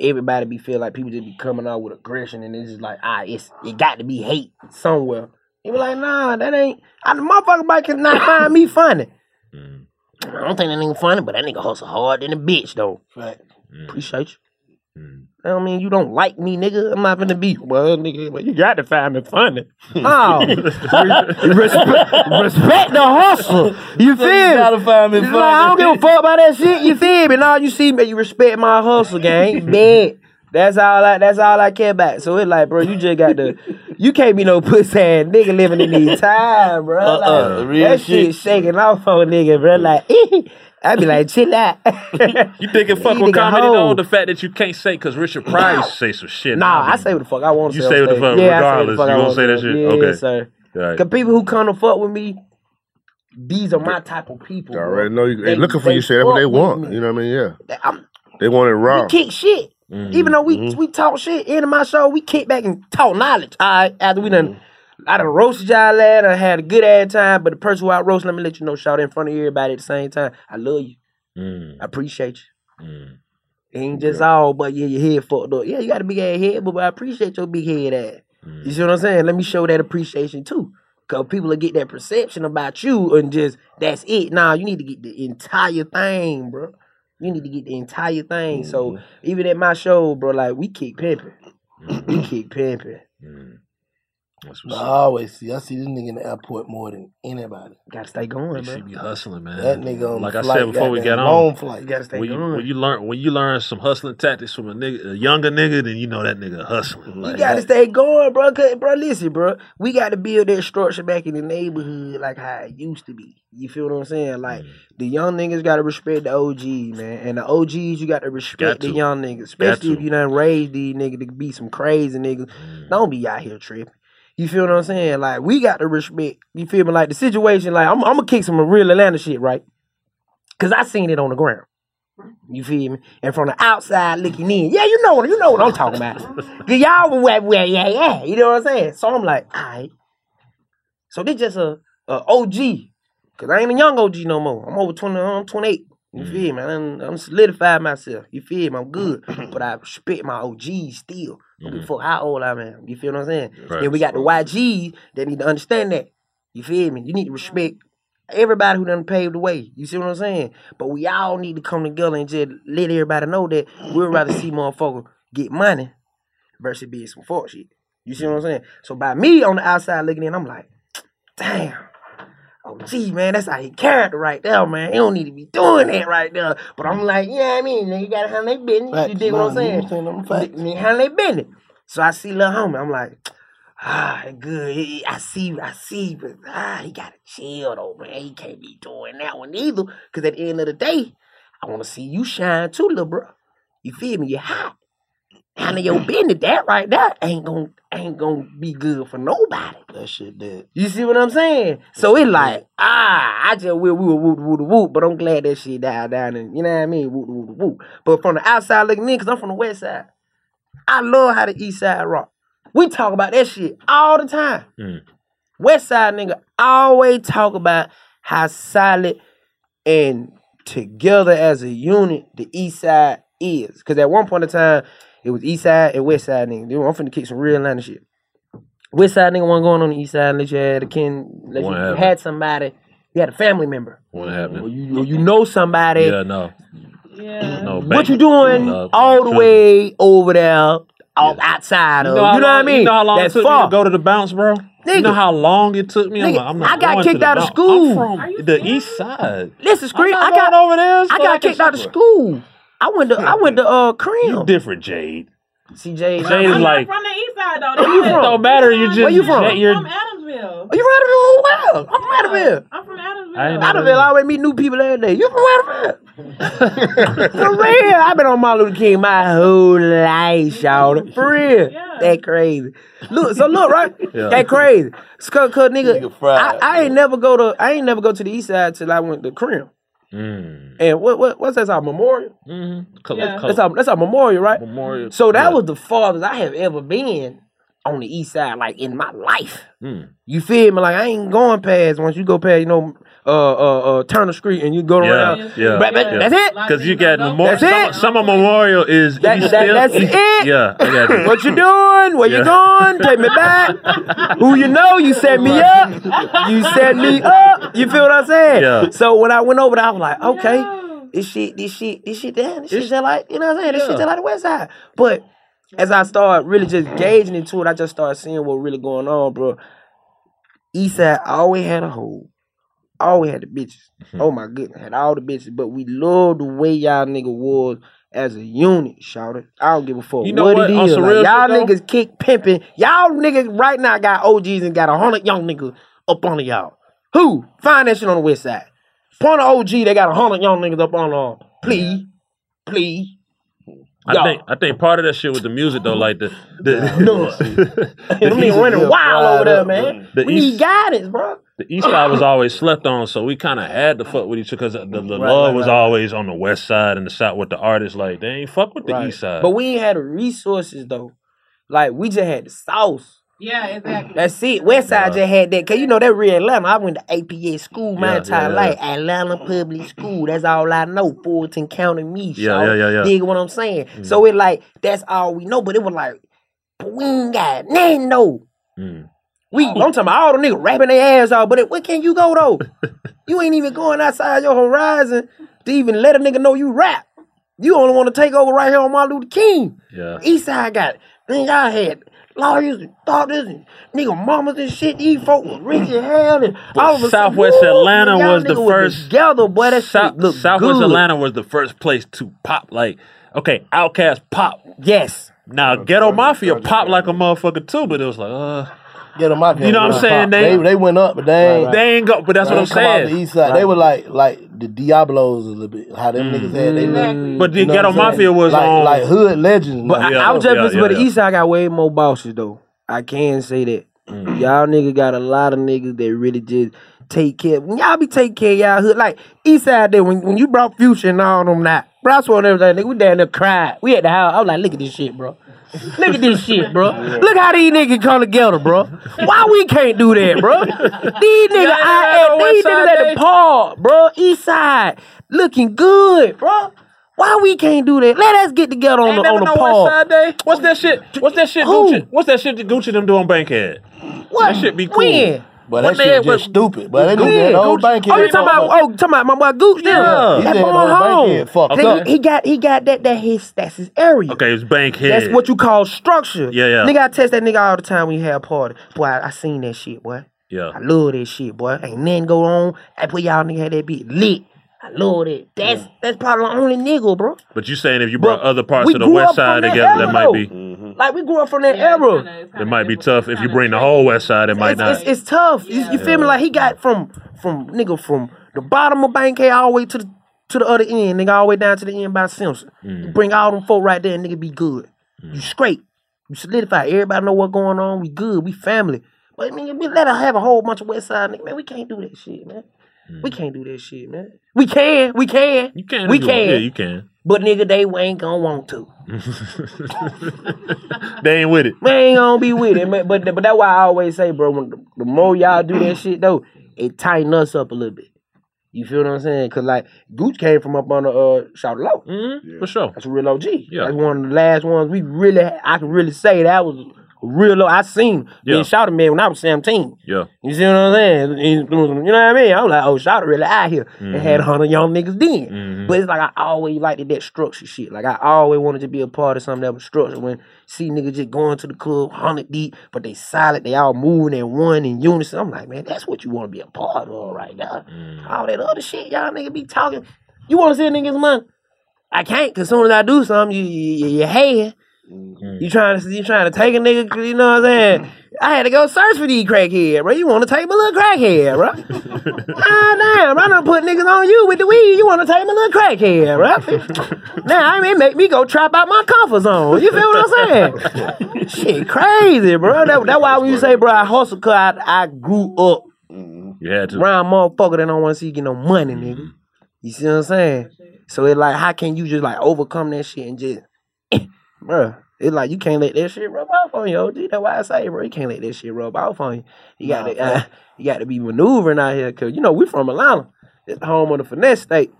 everybody be feel like people just be coming out with aggression and it's just like, ah, it's it got to be hate somewhere. You be like, nah, that ain't I, the motherfucker might cannot find me funny. I don't think that nigga funny, but that nigga hustle hard than a bitch though. Right. Appreciate you. I don't mean you don't like me, nigga. I'm not gonna be well, nigga. But you got to find me funny. Oh, respect, respect the hustle. You feel me? gotta find me It's funny. like, I don't give a fuck about that shit. You feel me? Now you see me, you respect my hustle, gang. Bad. That's all I. That's all I care about. So it's like, bro, you just got to. You can't be no pussy ass nigga living in these times, bro. Uh-uh, Like, real that shit shit. shaking off on nigga, bro. Like, I be like, chill out. You think it fuck with comedy hoe. though? The fact that you can't say because Richard Price say some shit. Nah, now. I say what the fuck I want to You say. say what the fuck yeah, regardless. I say You what gonna say that shit? Yeah, Okay. sir. Right. Cause people who come to fuck with me, these are my type of people. They bro. already know you. They, They- looking for they you. Say that what they want. me. You know what I mean? Yeah. I'm- They want it raw. We kick shit. Even mm-hmm. though we mm-hmm. we talk shit in my show, we kick back and talk knowledge. All right, after we done, mm-hmm. I done roasted y'all lad, I had a good ass time. But the person who I roast, let me let you know, shout in front of everybody at the same time. I love you. Mm. I appreciate you. Mm. It ain't just all, but yeah, your head fucked up. Yeah, you got a big ass head, but, but I appreciate your big head ass. You see mm. what I'm saying? Let me show that appreciation too. Cause people will get that perception about you and just that's it. Nah, you need to get the entire thing, bro. You need to get the entire thing. So mm-hmm. even at my show, bro, like we kick pimping. we mm-hmm. kick pimping. Mm. No, I always see. I see this nigga in the airport more than anybody. Gotta stay going, man. She be hustling, man. That nigga on like the I flight, said before we goddamn got long on, flight. You gotta stay when you, going. when you learn when you learn some hustling tactics from a nigga, a younger nigga, then you know that nigga hustling. You gotta stay going, bro. Cause, bro, listen, bro. We got to build that structure back in the neighborhood like how it used to be. You feel what I'm saying? Like Mm. the young niggas gotta respect the OG, man, and the OGs you got to respect Got the young niggas, especially if to. you done raised these niggas to be some crazy niggas. Don't be out here tripping. You feel what I'm saying? Like we got to respect. You feel me? Like the situation. Like I'm, I'm gonna kick some real Atlanta shit, right? Cause I seen it on the ground. You feel me? And from the outside looking in, yeah, you know what you know what I'm talking about. Cause y'all were where, where, yeah, yeah. You know what I'm saying? So I'm like, all right. So this just a, a OG. Cause I ain't a young OG no more. I'm over 20, I'm 28. You mm. feel me? I'm, I'm solidified myself. You feel me? I'm good. but I respect my OGs still. Give a how old I am. You feel what I'm saying? Right. Then we got the YGs that need to understand that. You feel me? You need to respect everybody who done paved the way. You see what I'm saying? But we all need to come together and just let everybody know that we'd rather see motherfuckers get money versus being some fuck shit. You see what I'm saying? So by me on the outside looking in, I'm like, damn. Oh, gee, man, that's how he character right there, man. He don't need to be doing that right there. But I'm like, yeah, I mean, you gotta handle their business. you Facts, dig what I'm man. saying? You saying facts. They handle their business. So I see little homie, I'm like, ah, good. I see, I see, but ah, he gotta chill though, man. He can't be doing that one either. Cause at the end of the day, I wanna see you shine too, little bro. You feel me? You hot. Handle your business. That right there ain't gonna ain't gonna be good for nobody. That shit dead. You see what I'm saying? So it like, ah, I just will we were whoop whoop whoop, but I'm glad that shit died down and you know what I mean, whoop whoop whoop. But from the outside looking in, cause I'm from the west side, I love how the east side rock. We talk about that shit all the time. Mm. West side nigga always talk about how solid and together as a unit the east side is. Cause at one point in time, it was east side and west side nigga. Dude, I'm finna kick some real Atlanta shit. West side nigga wasn't going on the east side unless you had a kin, unless you happened? had somebody, you had a family member. What Or happened? you, or you know somebody. Yeah, no. Yeah. No, What you doing no, all the way over there, all outside of? You know, how what I mean? You know how long That's it took far. me to go to the bounce, bro? You know how long it took me? I'm like, I'm not I got kicked the out of school. I'm from the east side. Listen, scream. I'm I got over there. I got can kicked out of suffer. school. I went to I went to uh Crim. You different, Jade. See, Jade Jade is I'm like, from the east side though. Where you That's from? it. don't matter. You just Where you from? Jade, you're, I'm from Adamsville. Oh, you from Adamville? Well, I'm from Adamville. I'm from Adamsville. I ain't know Adamville, I always meet new people every day. You from Adamville? For real. I've been on Martin Luther King my whole life, y'all. For real. That crazy. Look, so look, right? Yeah. That crazy. Cause, cause nigga, Nigga fried, I, I ain't never go to I ain't never go to the east side till I went to Crim. Mm, And what what what's that? Our memorial? mm-hmm. Yeah. That's our that's our memorial, right? Memorial. So that Yeah. was the farthest I have ever been on the east side, like in my life. Mm. You feel me? Like I ain't going past once you go past, you know, uh uh uh Turner Street and you go Yeah, around. yeah, But- but yeah. That's it. Because you got memorial. That's Some, it. some of memorial is That- East that- Hill- that's it. Yeah, I got you. What you doing? Where Yeah. you going? Take me back. Who you know? You set me up. You set me up. You feel what I'm saying? Yeah. So when I went over there, I was like, okay, this shit, this shit, this shit down. This shit like, you know what I'm saying? This Yeah. shit just like the west side. But as I started really just gauging into it, I just started seeing what really going on, bro. East side always had a hole. Always had the bitches. Mm-hmm. Oh my goodness, had all the bitches. But we love the way y'all nigga was as a unit, shout it. I don't give a fuck You know what, what? it On Like, y'all though? niggas kick pimping. Y'all niggas right now got OGs and got a hundred young niggas up on y'all. Who? Find that shit on the west side. Point of OG, they got a hundred young niggas up on them. Please. Please. I think I think part of that shit with the music though, like the the No. the, Them niggas running wild over there, man. The we East- need guidance, bro. The east side was always slept on, so we kind of had to fuck with each other because the, the Right, love right, was right. always on the west side and the south with the artists. Like they ain't fuck with the Right. east side. But we ain't had the resources though. Like we just had the sauce. Yeah, exactly. That's it. West Side just had that. Cause you know that real Atlanta. I went to APS school my Yeah, entire yeah, life. Atlanta Public School. That's all I know. Fulton County me. Yeah, shawty. yeah, yeah, yeah. Dig what I'm saying? Mm. So it like that's all we know. But it was like, but we ain't got nothing though. Mm. We, I'm talking about all the niggas rapping their ass off, but it, where can you go though? you ain't even going outside your horizon to even let a nigga know you rap. You only want to take over right here on Martin Luther King. Yeah. East Side got, man, y'all had lawyers and doctors and nigga mamas and shit. These folks was rich as hell. And all of a sudden, Southwest woo, Atlanta was the niggas first. together, boy. That Sou- shit look Southwest good. Atlanta was the first place to pop. Like, okay, OutKast pop. Yes. Now Ghetto Mafia popped like a motherfucker too, but it was like, uh, Get them out You know what I'm saying? They- They, they went up, but they ain't. they ain't go. But that's they what I'm come off saying. The east side. They were like like the Diablos a little bit. How them niggas had they look. But the You know Ghetto what I'm saying? Mafia was like, on- like hood legends. But now. I, I was just yeah, listening, yeah, but the. East Side got way more bosses though. I can say that. Mm. Y'all niggas got a lot of niggas that really just take care. When y'all be taking care of y'all hood, like East Side there, when, when you brought Future and all them that, bro, I swear on everything, nigga, we down there cried. We at the house. I was like, look at this shit, bro. Look at this shit, bro. Look how these niggas come together, bro. Why we can't do that, bro? These niggas, I, at, these niggas Side at the park, bro. East Side, looking good, bro. Why we can't do that? Let us get together on Ain't the on the no park. West Side Day. What's that shit? What's that shit? Who? Gucci? What's that shit that Gucci them do on Bankhead? What? That shit be cool. When? But What that they- shit just what- stupid. But that Go nigga ahead, had the go- old bank Oh, you talking about? Oh, talking about my boy Gooch? Yeah. Yeah, He that said boy home. Bankhead fucked He- up. He got he got that that his that's his area. Okay, it's Bankhead. That's what you call structure. Yeah, yeah. Nigga, I test that nigga all the time when you have a party. Boy, I, I seen that shit, boy. Yeah. I love that shit, boy. Ain't nothing go on. I put y'all nigga had that bitch lit. I love it. That's mm. that's probably the only nigga, bro. But you saying if you brought other parts of the West Side from that together, that era, might though. be Like we grew up from that era. it might be tough. If you bring the whole West Side, it might it's, not. It's, it's tough. You- You feel me? Like he got from from nigga from the bottom of Bankhead all the way to the to the other end, nigga, all the way down to the end by Simpson. Mm. You bring all them folk right there, and nigga be good. You straight. You solidify. Everybody know what's going on. We good. We family. But I mean, we let her have a whole bunch of West Side nigga. Man, we can't do that shit, man. We can't do that shit, man. We can. We can. Mm. you can. We if you want. can. Yeah, you can. But nigga, they ain't gonna want to. They ain't with it. We ain't gonna be with it, man. But but that's why I always say, bro, when the, the more y'all do that shit though, it tighten us up a little bit. You feel what I'm saying? Cause like Gooch came from up on the uh Shout Low. Mm-hmm. For sure. That's a real OG. Yeah. That's one of the last ones we really I can really say that was a real low. I seen Yeah. being Shout man when I was 17. Yeah. You see what I'm saying? You know what I mean? I was like, oh, Shout really out here and had a Mm-hmm. hundred young niggas then. But it's like I always liked that structure shit. Like I always wanted to be a part of something that was structured. When see niggas just going to the club, hundred deep, but they silent, they all moving in one in unison. I'm like, man, that's what you want to be a part of right now. Mm-hmm. All that other shit, y'all niggas be talking. You want to see a niggas money? I can't, cause soon as I do something, you you, you, you. Mm-hmm. You trying to you trying to take a nigga? you know what I'm saying? I had to go search for these crackhead, bro. You want to take my little crackhead, bro? ah, damn, I done put niggas on you with the weed. You want to take my little crackhead, bro? now, I mean, make me go trap out my comfort zone. You feel what I'm saying? Shit, crazy, bro. That, that's why when you say, bro, I hustle, cause I, I grew up You had to. around motherfucker that don't want to see you get no money, nigga. You see what I'm saying? So it's like, how can you just like overcome that shit and just, bro? It's like you can't let that shit rub off on you, OG. That's why I say, bro, you can't let that shit rub off on you. You got to, uh, you got to be maneuvering out here, cause you know we from Atlanta. It's the home of the finesse state.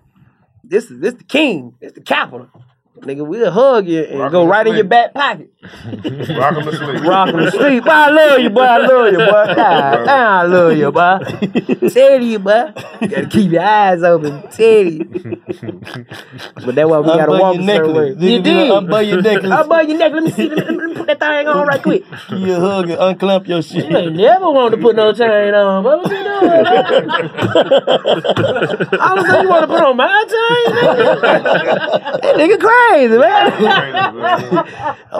This is this the king. It's the capital. Nigga, we'll hug you and Rock go right in your back pocket. Rock 'em to sleep. Rock 'em to sleep. Boy, I love you, boy. I love you, boy. God, damn, I love you, boy. Tell you, boy. You gotta keep your eyes open. Tell you. But that's why we gotta Unbutton walk your a certain way. necklace. Nigga, You you did. unbutton your necklace. Unbutton your neck. Let me see. Let me, let me put that thing on right quick. Give you a hug and unclamp your shit. You ain't never wanted to put no chain on. What was you doing? All of a sudden you want to put on my chain? Nigga? that nigga crazy, man.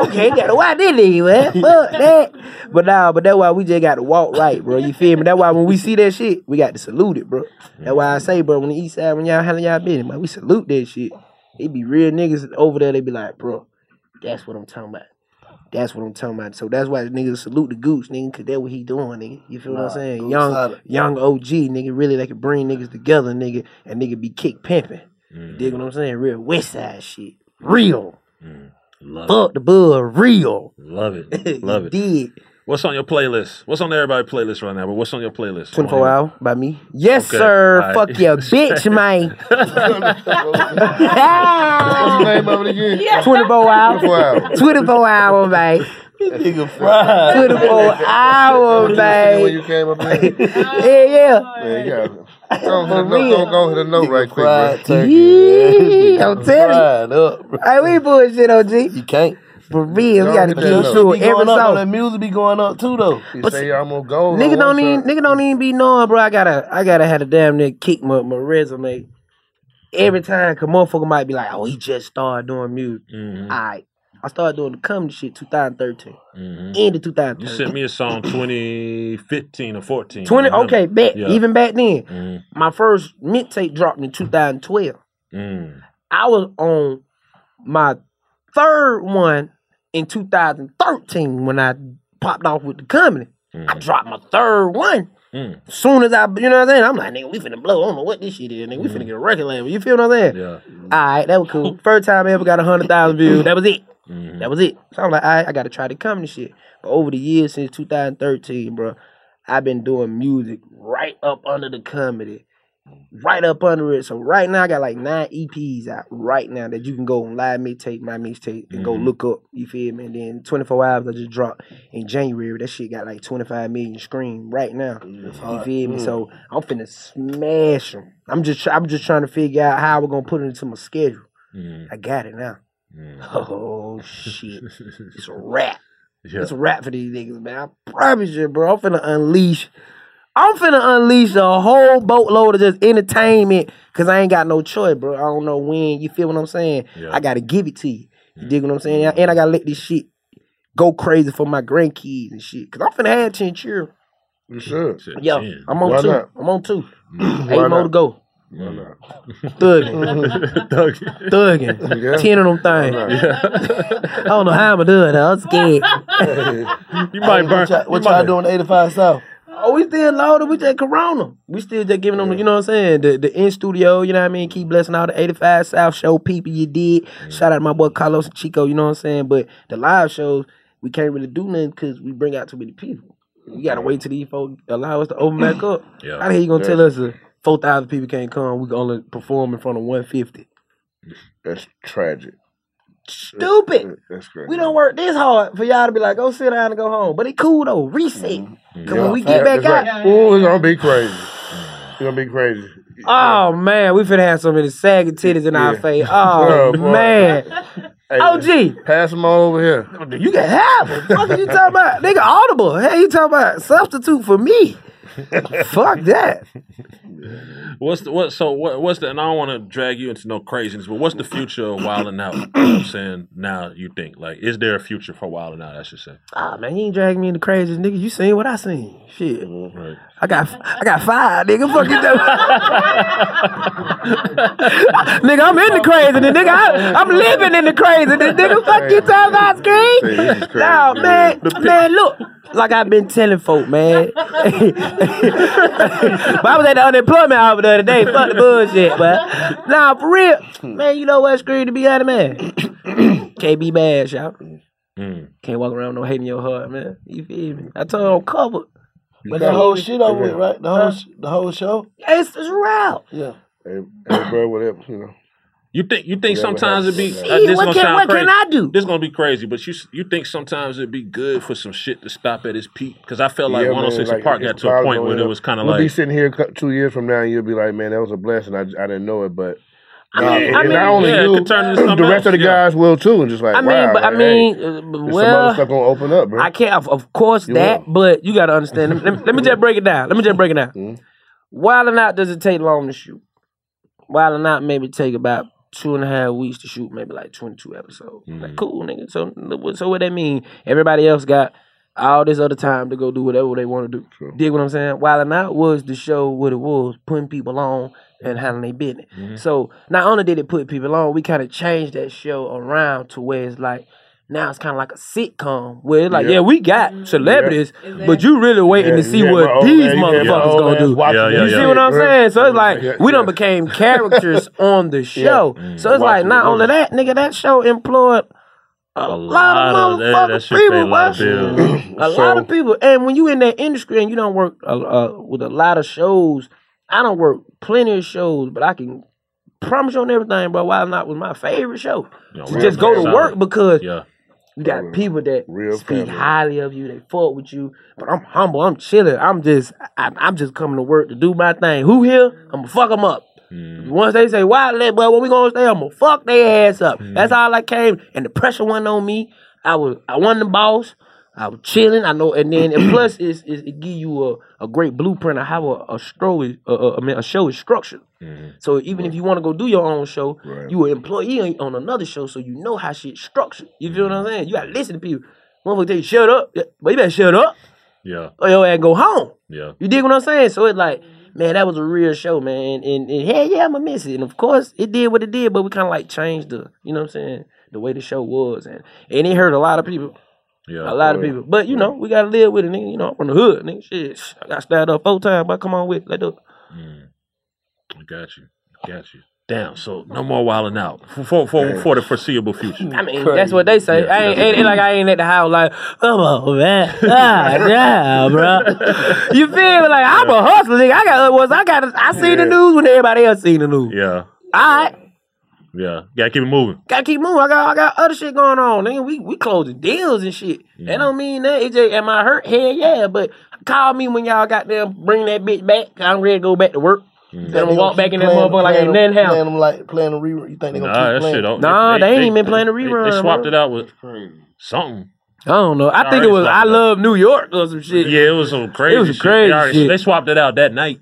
okay, gotta watch this nigga, man. Fuck that. But nah, but that's why we just got to walk right, bro. You feel me? That's why when we see that shit, we got to salute it, bro. That's why I say, bro, when the east side, when y'all handle y'all business, man, we salute that shit. It be real niggas over there, they be like, bro, that's what I'm talking about. That's what I'm talking about. So that's why niggas salute the goose, nigga, cause that's what he doing, nigga. You feel what I'm saying? Goose Young, solid. young OG, nigga, really they can bring niggas together, nigga, and nigga be kick pimping. You dig mm. what I'm saying? Real West Side shit. Real. Mm. Love Fuck the bud, real. Love it. Love it. Did. What's on your playlist? W's on everybody's playlist right now? But what's on your playlist? 24 hour by me. Yes, Okay, sir. all right. Fuck your bitch, man. What's the name of it again? 24 hour. 24 hours. 24 hour, man. Nigga fried. 24 hour, When man. you came up here, Yeah, yeah. man, you gotta go hit a note, go, go hit a note right quick, bro. turkey. Yee, man. I'm telling you. Up, bro. Hey, we bullshit, OG. You can't. For real, we gotta get get that to up. it Be every up, song. That music be going up too, though. He But say I'm gonna go. Nigga one don't even nigga don't even be knowing, bro. I gotta I gotta have a damn nigga kick my, my resume every time. Cause motherfucker might be like, oh, he just started doing music. Mhm. Alright. I started doing the comedy shit 2013. Mhm. End of 2013. You sent me a song 2015 or 14. 20 okay, back Yeah. even back then. Mhm. My first mixtape dropped in 2012. Mm. I was on my third one in 2013 when I popped off with the comedy. I dropped my third one. Mm. Soon as I, you know what I'm saying? I'm like, nigga, we finna blow. I don't know what this shit is, nigga. We finna get a record label. You feel what I'm saying? Yeah. All right, that was cool. First time I ever got 100,000 views. That was it. Mhm. That was it. So I'm like, right, I gotta try to come comedy shit. But over the years since 2013, bro, I've been doing music right up under the comedy. Right up under it. So right now I got like nine EPs out right now that you can go on live mixtape, my mixtape, and go Mhm. look up. You feel me? And then 24 hours I just dropped in January. That shit got like 25 million streams right now. You feel me? Mm. So I'm finna smash them. I'm just I'm just trying to figure out how we're gonna put it into my schedule. Mm. I got it now. Oh shit. It's a rap. Yeah. It's a rap for these niggas, man. I promise you, bro. I'm finna unleash. I'm finna unleash a whole boatload of just entertainment because I ain't got no choice, bro. I don't know when. You feel what I'm saying? Yeah. I gotta give it to you. You dig what I'm saying? And I gotta let this shit go crazy for my grandkids and shit. Cause I'm finna have chinchilla. You should. Yeah, I'm on Why two. not? I'm on two. Why Eight more not? to go. Why not? Thugging. Thugging. Thugging. Yeah. Ten of them things. I don't know how I'm gonna do it. though. I'm scared. You might burn. What y'all, what y'all doing 85 South? Oh, we still loaded We just Corona. We still just giving them, you know what I'm saying? The the in studio, you know what I mean? Keep blessing all the 85 South show people you did. Shout out to my boy Karlous and Chico, you know what I'm saying? But the live shows, we can't really do nothing because we bring out too many people. You gotta wait till these folks allow us to open back up. Yeah. How the hell you gonna Yeah. tell us that 4,000 people can't come? We can only perform in front of 150. That's tragic. Stupid. That's crazy. We don't work this hard for y'all to be like, go sit down and go home. But it cool though. Reset. Mm-hmm. Cause when we get back out, right. Ooh, it's gonna be crazy. It's gonna be crazy. Oh man, we finna have so many saggy titties in our face. Oh Yeah, man. Hey, OG. Pass them all over here. You can have them. What are you talking about? Nigga audible. Hey, you talking about substitute for me. Fuck that. What's the what? So what? What's the? And I don't want to drag you into no craziness, but what's the future of Wild 'N Out? You know what I'm saying now, you think like, is there a future for Wild 'N Out? I should say. Ah man, you ain't dragging me into crazy nigga. You seen what I seen. Shit. Right. I got I got five, nigga. Fuck you Nigga, I'm in the crazy, nigga. I, I'm living in the crazy, nigga. Fuck you talking about See, this is screen? crazy, No, man, man. look. Like I've been telling folk, man. but I was at the unemployment office the other day. Fuck the bullshit, but nah, for real, man. You know what, screen to be honest, man. Can't be bad, y'all. Mm. Can't walk around no hate in your heart, man. You feel me? I told I'm covered. But the whole shit over with, right? The whole sh- the whole show. It's, it's real. Yeah. Hey, hey, bro, whatever, you know. You think you think Whatever sometimes it'd be happens, uh, this what gonna can- sound what crazy. can I do? This gonna be crazy, but you you think sometimes it'd be good for some shit to stop at its peak? Because I felt like Yeah, 106 man, and Park it's got to a point where gonna- it was kind of like. We'll be sitting here two years from now, and you'll be like, "Man, that was a blessing. I, I didn't know it." But I mean- and I mean- not only Yeah, you, the rest of the else, yeah. guys will too, and just like, I mean, wow, but I mean, hey, uh, some well, other stuff gonna open up, bro. I can't, of, of course, You that, will. but you got to understand. Let me, let me- just break it down. Let me just break it down. Mhm. Wilding out doesn't take long to shoot. Wilding out maybe take about two and a half weeks to shoot, maybe like 22 episodes. Like, cool, nigga. So, so what that mean? Everybody else got all this other time to go do whatever they want to do. True. Dig what I'm saying? Wilding out was the show what it was, putting people on and handling their business. Mm-hmm. So not only did it put people on, we kind of changed that show around to where it's like now it's kind of like a sitcom where it's like, yeah, Yeah. we got mm-hmm. celebrities, but you really waiting to see yeah, what these man, you had my motherfuckers old gonna do. watching Yeah, You yeah, see yeah. what I'm saying? So it's like Yeah, we done yeah. became characters on the show. Mm-hmm. So it's like not only that, nigga, that show employed a, a lot, lot of of that, that motherfucking shit people, a lot of bro. bills. A So- lot of people, and when you in that industry and you don't work uh, uh, with a lot of shows, I don't work plenty of shows, but I can promise you on everything, bro. Why Not with my favorite show. You know, To just go to solid. work because Yeah. you got people that Real speak family. highly of you, they fuck with you. But I'm humble, I'm chilling. I'm just, I, I'm just coming to work to do my thing. Who here? I'm gonna fuck them up. Mm. Once they say, "Why, let boy, when we gonna stay?" I'm gonna fuck their ass up. That's all I came, and the pressure wasn't on me. I was I wasn't the boss. I was chilling. I know, and then and plus is is it give you a, a great blueprint of how a, a show is uh, uh, mean a show is structured. So even if you want to go do your own show, you an employee on another show, so you know how shit's structured. You feel what I'm saying? You gotta listen to people. Motherfucker you shut up, but you better shut up Yeah. or your ass go home. Yeah. You dig what I'm saying? So it's like, man, that was a real show, man. And, and hell yeah, I'ma miss it. And of course, it did what it did, but we kind of like changed the, you know what I'm saying, the way the show was, and and it hurt a lot of people. Yeah. A lot of people. But you know, we gotta live with it, nigga. You know, I'm from the hood, nigga. Shit. I got stabbed up four times, but come on with it. Let do it. I got you. I Got you. Damn. So no more wilding out for for for, for the foreseeable future. I mean, that's what they say. I ain't, ain't, ain't like I ain't at the house like, come on, man. Ah, yeah, bro. You feel me? Like I'm a hustler, nigga. I got was I got I seen the news when everybody else seen the news. Yeah. All right. Yeah. Gotta keep it moving. Gotta keep moving. I got I got other shit going on. Nigga, we we closing deals and shit. That don't mean that. It just am I hurt? Hell yeah. But call me when y'all got them bring that bitch back. I'm ready to go back to work. Mm. Then I'm gonna walk back in that motherfucker like ain't nothing Playing happened. them like playing the rerun. You think they gonna Nah, keep that playing? shit don't. Nah, they ain't even been playing the they- rerun, They, swapped bro. it out with something. I don't know. I think it was I swapped it out. love New York or some shit. Yeah, it was some crazy. It was some shit. crazy They, already- shit. they swapped it out that night.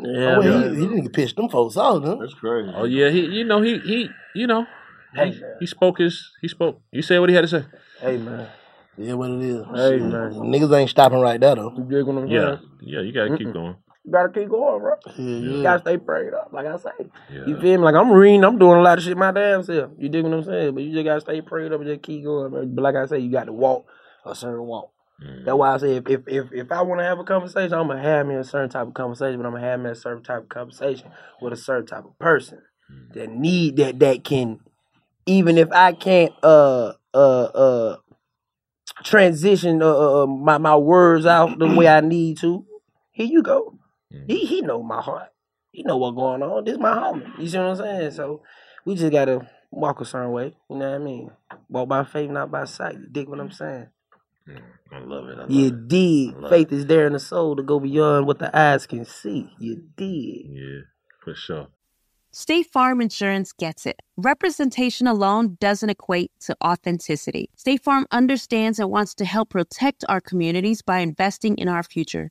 Yeah, oh, bro. he, he didn't get pissed them folks off, huh? That's crazy. Oh yeah, he you know he he you know Hey, he, he spoke his he spoke. You said what he had to say. Hey man. Yeah, what it is. Hey, man. Niggas ain't stopping right there though. You dig what I'm saying? Yeah, yeah, you gotta keep going. You gotta keep going, bro. Yeah, You gotta stay prayed up, like I say. You feel me? Like I'm reading, I'm doing a lot of shit my damn self. You dig what I'm saying? But you just gotta stay prayed up and just keep going. Bro. But like I say, you got to walk a certain walk. That's why I say if if if, if I want to have a conversation, I'm gonna have me a certain type of conversation, but I'm gonna have me a certain type of conversation with a certain type of person that need that that can even if I can't uh uh uh transition uh, uh uh, my my words out the way I need to. Here you go. He mm-hmm. he know my heart. He know what's going on. This my homie. You see what I'm saying? So we just gotta walk a certain way. You know what I mean? Walk by faith, not by sight. You dig what I'm saying? Mm, I love it. I love You it. dig. love Faith is there in the soul to go beyond what the eyes can see. You dig. Yeah, for sure. State Farm Insurance gets it. Representation alone doesn't equate to authenticity. State Farm understands and wants to help protect our communities by investing in our future.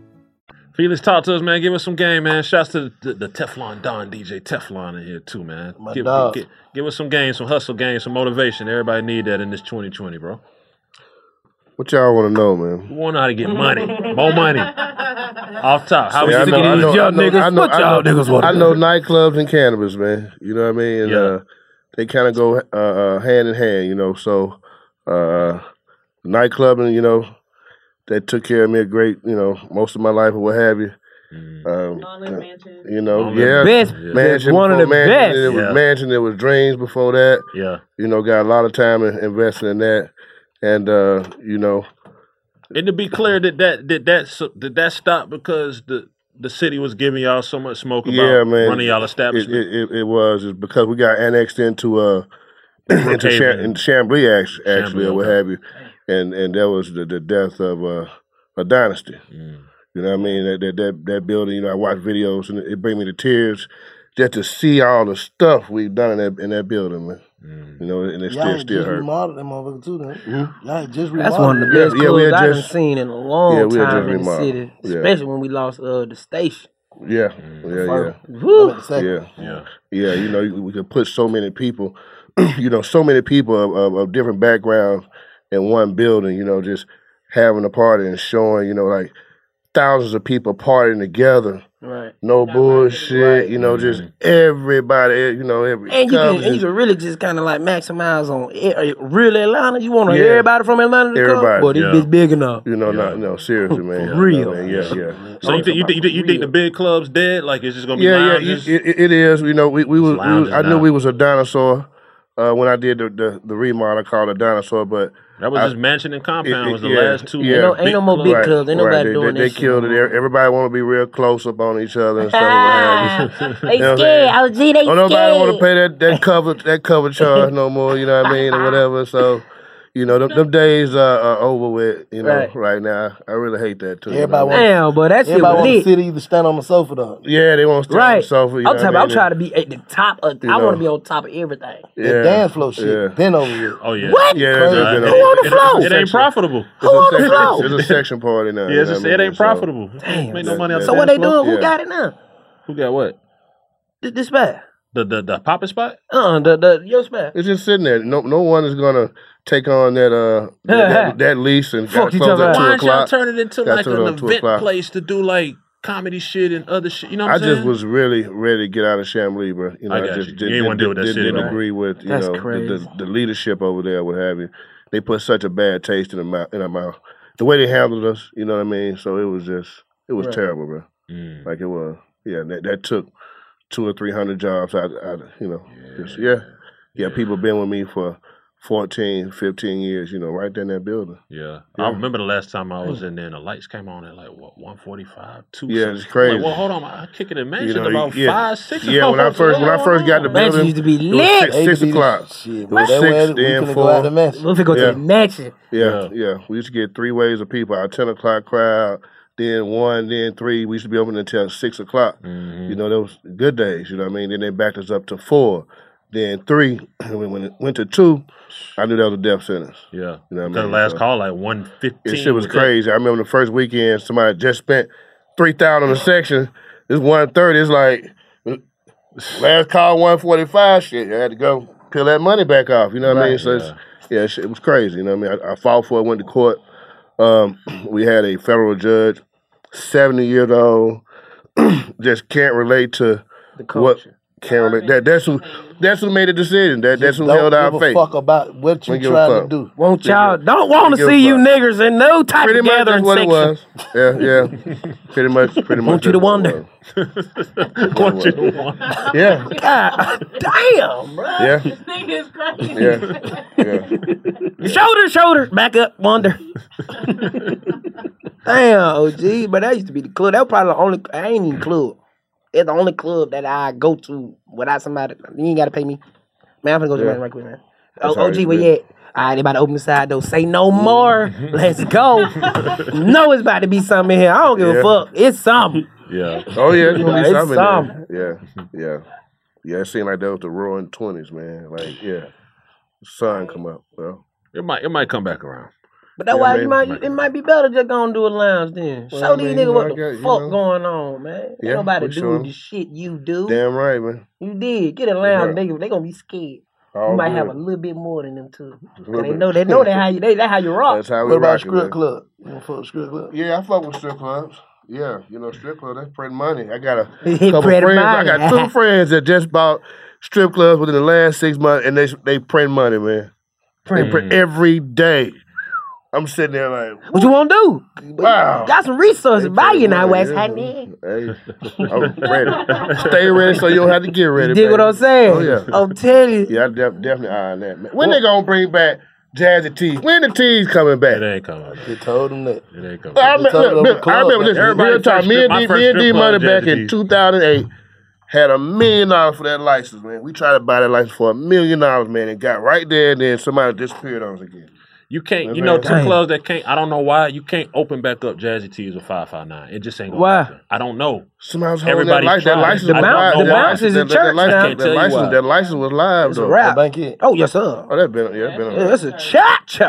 Felix, talk to us, man. Give us some game, man. Shouts to the, the Teflon Don DJ Teflon in here too, man. My give, dog. give, give us some game, some hustle game, some motivation. Everybody need that in this 2020, bro. What y'all want to know, man? We want to know how to get money, more money. Off top, how See, we I know, thinking these know, young know, niggas? Know, What y'all know, niggas want? I know nightclubs and cannabis, man. You know what I mean? And, Yeah. uh, they kind of go uh, uh, hand in hand, you know. So, uh, nightclubbing, you know, that took care of me a great, you know, most of my life or what have you. Um, you know, Long yeah, Live Best- mansion one of the mansion, best. It was Yeah. mansion. It was dreams before that. Yeah. You know, got a lot of time in- invested in that, and uh, you know, And to be clear, did that did that did that stop because the the city was giving y'all so much smoke about yeah, man, running y'all It, establishment? it, it, it was it's because we got annexed into uh into Brookhaven. Cham- in Chamblee actually, actually Chamblee, or what okay. have you, and and that was the, the death of uh, a dynasty. Mm. You know what I mean? That, that that that building. You know, I watch videos and it, it bring me to tears just to see all the stuff we've done in that in that building, man. Mm. You know, and it Y'all still ain't still just hurt. remodeled them motherfucker too, then. Mhm. Y'all ain't just That's one of the best yeah, we clubs had I've just- seen in a long yeah, we time just in the remodeled. city, Yeah. especially when we lost uh, the station. Yeah, Mm. yeah, yeah. Woo! I'm at the second. Yeah, Yeah. yeah. You know, you- we could put so many people, you know, so many people of, of, of different backgrounds in one building. You know, just having a party and showing, you know, like thousands of people partying together. Right. No bullshit. You know, just mm-hmm. everybody. Eh, you know, every And you can, company- and you can really just kind of like maximize on eh, e- real Atlanta. You want Yeah. everybody from Atlanta to come? Everybody, Boy, this yeah. bitch big enough. You know, not no seriously, man. For real. You know, man, yeah, yeah. So you think you think you think, you think the big clubs dead? Like it's just gonna be yeah, yeah, lounges? it, it, it is. You know, we we was, we was I knew we was a dinosaur uh, when I did the, the the remodel. I called it a dinosaur, but that was I- just mansion and compound it- was the yeah, last two. yeah. Ain't no, ain't no more big right, clubs. Ain't nobody They, doing they, they that killed shit. it. Everybody want to be real close up on each other and stuff. what. Ah, they You know what I'm scared. saying? OG, they Oh, nobody want to pay that, that cover that cover charge no more. You know what I mean, or whatever. So, you know, them, them days are, are over with. You know, Right. right, now. I really hate that too. you Everybody know? want, Damn, but that shit everybody was want to sit either stand on the sofa though. Yeah, they want to stay on the sofa. You I'm know talking I about, I'm trying to be at the top of, You I want to be on top of everything. That Yeah, dance floor shit yeah. been over here. Oh yeah. What? Yeah, Crazy. that's been It- Who on the it- floor? It ain't profitable. It's a on the section- floor? It's a section party now. Yeah, you it's know just, it ain't So- profitable. Damn. Make no money on So what they doing? Who got it now? Who got what? This, this spot. The the the popping spot? Uh, the the your spot. It's just sitting there. No, no one is gonna take on that uh that, that, that lease and Fuck close talking at about. two Why y'all o'clock. turn it into Got like an event place to do like comedy shit and other shit? You know what I I'm saying? just was really ready to get out of Chamblee, bro. You know, I I, just you. You did, ain't wanna deal with that did, city, didn't man. agree with you That's know the, crazy. the, the leadership over there, what have you. They put such a bad taste in the mouth, in our mouth. The way they handled us, you know what I mean. So it was just, it was Right. terrible, bro. Mm. Like it was, yeah. That, that took two or three hundred jobs I, out of, you know, just, yeah, yeah. People been with me for 14, 15 years, you know, right there in that building. Yeah. Yeah. I remember the last time I was in there and the lights came on at like what, one forty five, two Yeah, it's crazy. Like, well hold on, I kick it in mansion You know, about yeah, five, six Yeah, when I first when I first got the going on? Mansion building, used to be it was lit. six, six used to be the- o'clock. Shit, It when was they six, were- we then go out four. the mansion. We'll go to Yeah. the mansion. Yeah, yeah. We used to get three waves of people. Our ten o'clock crowd, then one, then three. We used to be open until six o'clock. Mhm. You know, those good days. You know what I mean? Then they backed us up to four, then three. when when it went to two, I knew that was a death sentence. Yeah. You know what I Because mean? last So- call like one fifteen. This shit was crazy. I remember the first weekend, somebody just spent three thousand on a section. It's one thirty. It's like last call one forty five. Shit, I had to go peel that money back off. You know what I mean? Right. So it's, yeah, shit, it was crazy. You know what I mean? I, I fought for it. Went to court. Um, we had a federal judge, seventy years old, just can't relate to The what culture. can't relate. That that's who that's who made the decision. That that's who Don't held our give a fuck about what you We trying to do. Won't y'all don't want to see you fuck. niggers in no type Pretty of much that's gathering what section. it was. Yeah, yeah. pretty much, pretty much. Want you to that's what wonder. it. Want you to wonder. Yeah, God damn, bro. yeah, This nigga is crazy. yeah, yeah. Shoulder, shoulder, back up, wonder. Damn, OG, but that used to be the club. That was probably the only. I ain't even club. It's the only club that I go to without somebody. You ain't gotta pay me. Man, I'm gonna go to Yeah. yeah. right quick, man. That's Oh, how OG, it where is. you at? All right, they about to open the side door. Say no more. Let's go. no, it's about to be something in here. I don't give Yeah. a fuck. It's something. Yeah. Oh yeah, it's gonna be something. something. there. Yeah, yeah, yeah. It seemed like that was the roaring twenties, man. Like, yeah, the sun come up. Well, It might it might come back around. But that's Yeah, why man. you might it might be better just go and do a lounge then. Well, Show I these niggas you what the I got- fuck know. going on, man. Ain't Yeah, nobody for do sure. the shit you do. Damn right, man. You did. Get a lounge, Right. nigga. They gonna be scared. All you might have a little bit more than them too. 'Cause little They know they know that how you they that how you rock. That's how we What about rock strip man. club? You don't fuck with strip club? Yeah, I fuck with strip clubs. Yeah, you know, strip club, that's pretty money. I got a couple friends. I got two friends that just bought strip clubs within the last six months, and they they print money, man. They Print. print every day. I'm sitting there like, What you wanna do? wow. Got some resources by you now, West yeah. Honey. Hey, I'm ready. Stay ready so you don't have to get ready. You dig what. I'm saying? Oh yeah. I'm telling you. Yeah, I def- definitely eyeing that. Man. When they gonna bring back Jazzy T's? When the Tees coming back? It ain't coming. They told them that. It ain't coming. I They told remember, them look, I remember this. Everybody Real time. Me and my D, me and D club Money was back Jazzy in 2008 had a million dollars for that license, man. We tried to buy that license for a million dollars, man, and got right there, and then somebody disappeared on us again. You can't. Man, You know, two clubs that can't. I don't know why you can't open back up Jazzy T's or Five Five Nine. It just ain't. Gonna Why? Happen. I don't know. Somebody was holding Everybody that, license. that license. The was bounce- live. the That bounce license- is a that- that church license- now. Can't That license, that license was live It's a though. rap. Oh yes, sir. Oh, that been yeah, that been Yeah, a that's a church.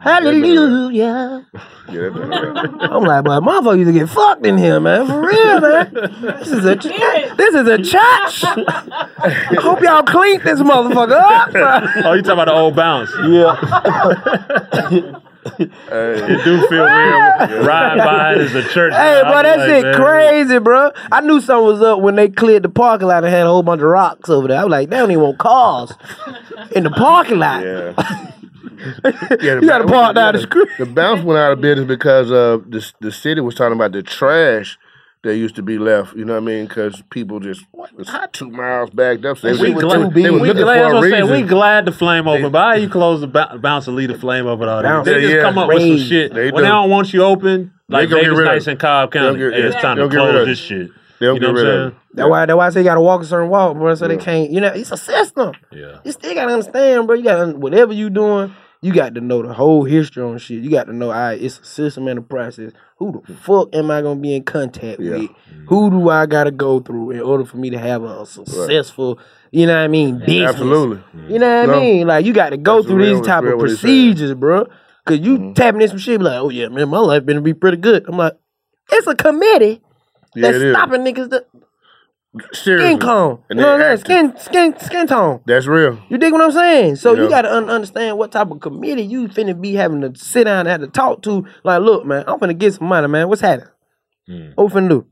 Hallelujah. yeah, that been a I'm like, boy, motherfucker used to get fucked in here, man. For real, man. This is a this is a church. I hope y'all cleaned this motherfucker up. Oh, you talking about the old bounce? Hey, It do feel weird riding by it as a church. Hey, I bro, that like, shit man, crazy, bro. I knew something was up when they cleared the parking lot and had a whole bunch of rocks over there. I was like, they don't even want cars in the parking lot. yeah. Yeah, You gotta park down the street. The bounce went out of business because uh, the the city was talking about the trash that used to be left. You know what I mean? Because people just was two miles backed up. So they, We they, were- glad, they were we looking glad, for a that's what I'm saying, we glad the flame open, but how you close the bou- bounce and leave the flame open all that? Bounce. They just Yeah, come up with some shit. They when they do. don't want you open, like gonna get Davis rid of Nice it. and Cobb They'll County, get- hey, it's time to they'll get rid close this shit. They'll you know get what rid I'm of saying? it. That's why that's why I say you gotta walk a certain walk, bro. So they can't, you know, it's a system. Yeah. You still gotta understand, bro. You gotta whatever you doing, you got to know the whole history on shit. You got to know, all right, it's a system and a process. Who the fuck am I gonna be in contact Yeah. with? Who do I gotta go through in order for me to have a successful, you know what I mean, business? Absolutely. You know what No. I mean? Like you got to go That's through real- these type of what he's saying. Mm-hmm. procedures, bro. Cause you tapping in some shit, be like, oh yeah, man, my life been to be pretty good. I'm like, it's a committee Yeah, that's it is. stopping niggas the Seriously. skin tone. And You know what I'm saying? Skin, skin, skin tone. That's real. You dig what I'm saying? So Yeah. you got to un- understand what type of committee you finna be having to sit down and have to talk to. Like, look, man, I'm finna get some money, man. What's happening? Mm. What we finna do?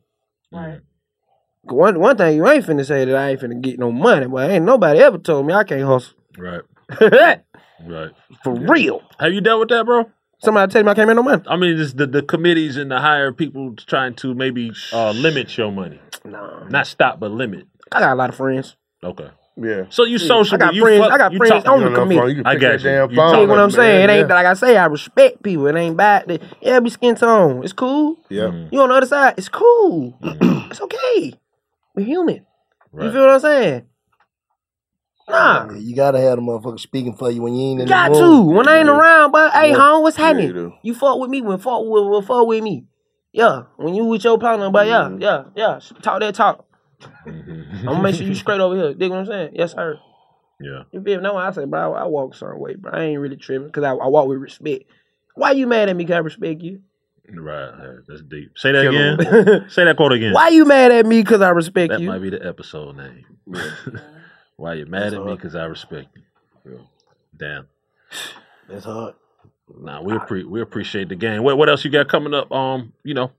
Right. One one thing you ain't finna say that I ain't finna get no money, but ain't nobody ever told me I can't hustle. Right. Right. For real. Have you dealt with that, bro? Somebody tell me I can't make no money. I mean, just the, the committees and the higher people trying to maybe uh, limit your money. No. Not stop, but limit. I got a lot of friends. Okay. Yeah. So you Yeah, social. I got you friends. fuck- I got friends talk- on the You know, committee. you can I got that you. damn You phone See what I'm saying? man. It ain't Yeah. like I say. I respect people. It ain't bad. That, yeah, be skin tone. It's cool. Yeah. Mm-hmm. You on the other side? It's cool. it's okay. We're human. You feel what I'm saying? Nah. Yeah, you gotta have the motherfucker speaking for you when you ain't in Got the room. Got to. When I ain't around, but hey, Yeah. home, what's happening? you you fought with me when fought with, with fought with me. Yeah. When you with your partner, but yeah, Mm-hmm. yeah, yeah. Talk that talk. I'm gonna make sure you straight over here. Dig what I'm saying? Yes, sir. Yeah. You feel me? That's why I say, bro, I, I walk a certain way, bro. I ain't really tripping because I, I walk with respect. Why you mad at me? Cause I respect you. Right. That's deep. Say that Kill again. Say that quote again. Why you mad at me? Cause I respect That you. That might be the episode name. Why you mad at me? Because I respect you. Damn. That's hard. Nah, we appre- we appreciate the game. What what else you got coming up? Um, you know,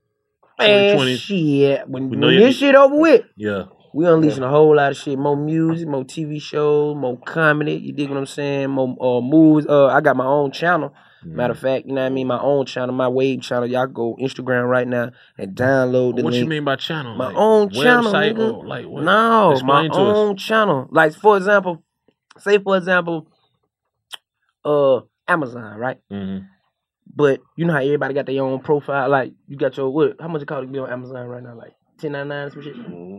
Man, 2020. shit. When, We when know you- this shit over with, Yeah. we unleashing a whole lot of shit. More music, more TV shows, more comedy. You dig what I'm saying? More uh, movies. Uh, I got my own channel. Matter of Mm. fact, you know what I mean? My own channel, my wave channel. Y'all go Instagram right now and download the What link. you mean by channel? My Like, own channel, nigga. like what? No, my Explain us. own channel. Like for example, say for example, uh, Amazon, right? Mm-hmm. But you know how everybody got their own profile. Like you got your what? How much it cost to be on Amazon right now? Like ten ninety nine some shit.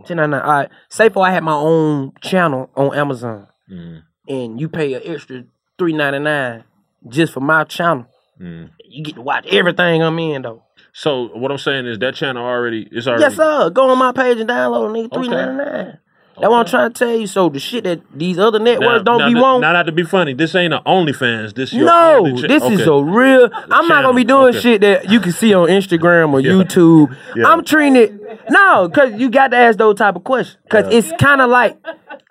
Ten ninety nine. All right. Say for I had my own channel on Amazon, Mhm. and you pay an extra three ninety nine just for my channel. Mhm. You get to watch everything I'm in though. So what I'm saying is that channel already is already Yes, sir. Go on my page and download nigga. Okay. Three ninety nine. That's what I'm trying to tell you. So the shit that these other networks don't now, be wanting. Now, not to be funny, this ain't an OnlyFans. This your No, this is a real. I'm not gonna be doing okay. shit that you can see on Instagram or YouTube. Yeah. I'm treating it no, cause you got to ask those type of questions. Cause Yeah. it's kind of like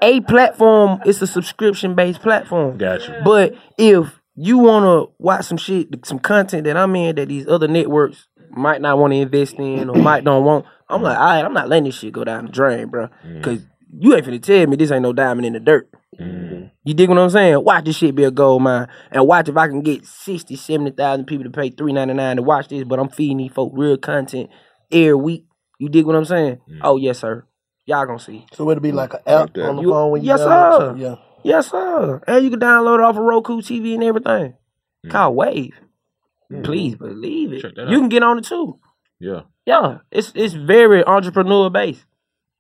a platform. It's a subscription based platform. Gotcha. But if you wanna watch some shit, some content that I'm in that these other networks might not want to invest in or might don't want, I'm like, all right, I'm not letting this shit go down the drain, bro. Mm. Cause you ain't finna tell me this ain't no diamond in the dirt. Mm-hmm. You dig what I'm saying? Watch this shit be a gold mine. And watch if I can get 60, 70,000 people to pay three ninety nine to watch this, but I'm feeding these folk real content every week. You dig what I'm saying? Mm. Oh, yes, sir. Y'all gonna see. So it'll be like an app on the You- phone when you yes, sir. Yeah. Yes, sir. And you can download it off of Roku TV and everything. Mm. Called Wave. Please believe it. You out. can get on it too. Yeah. Yeah, it's it's very entrepreneur based.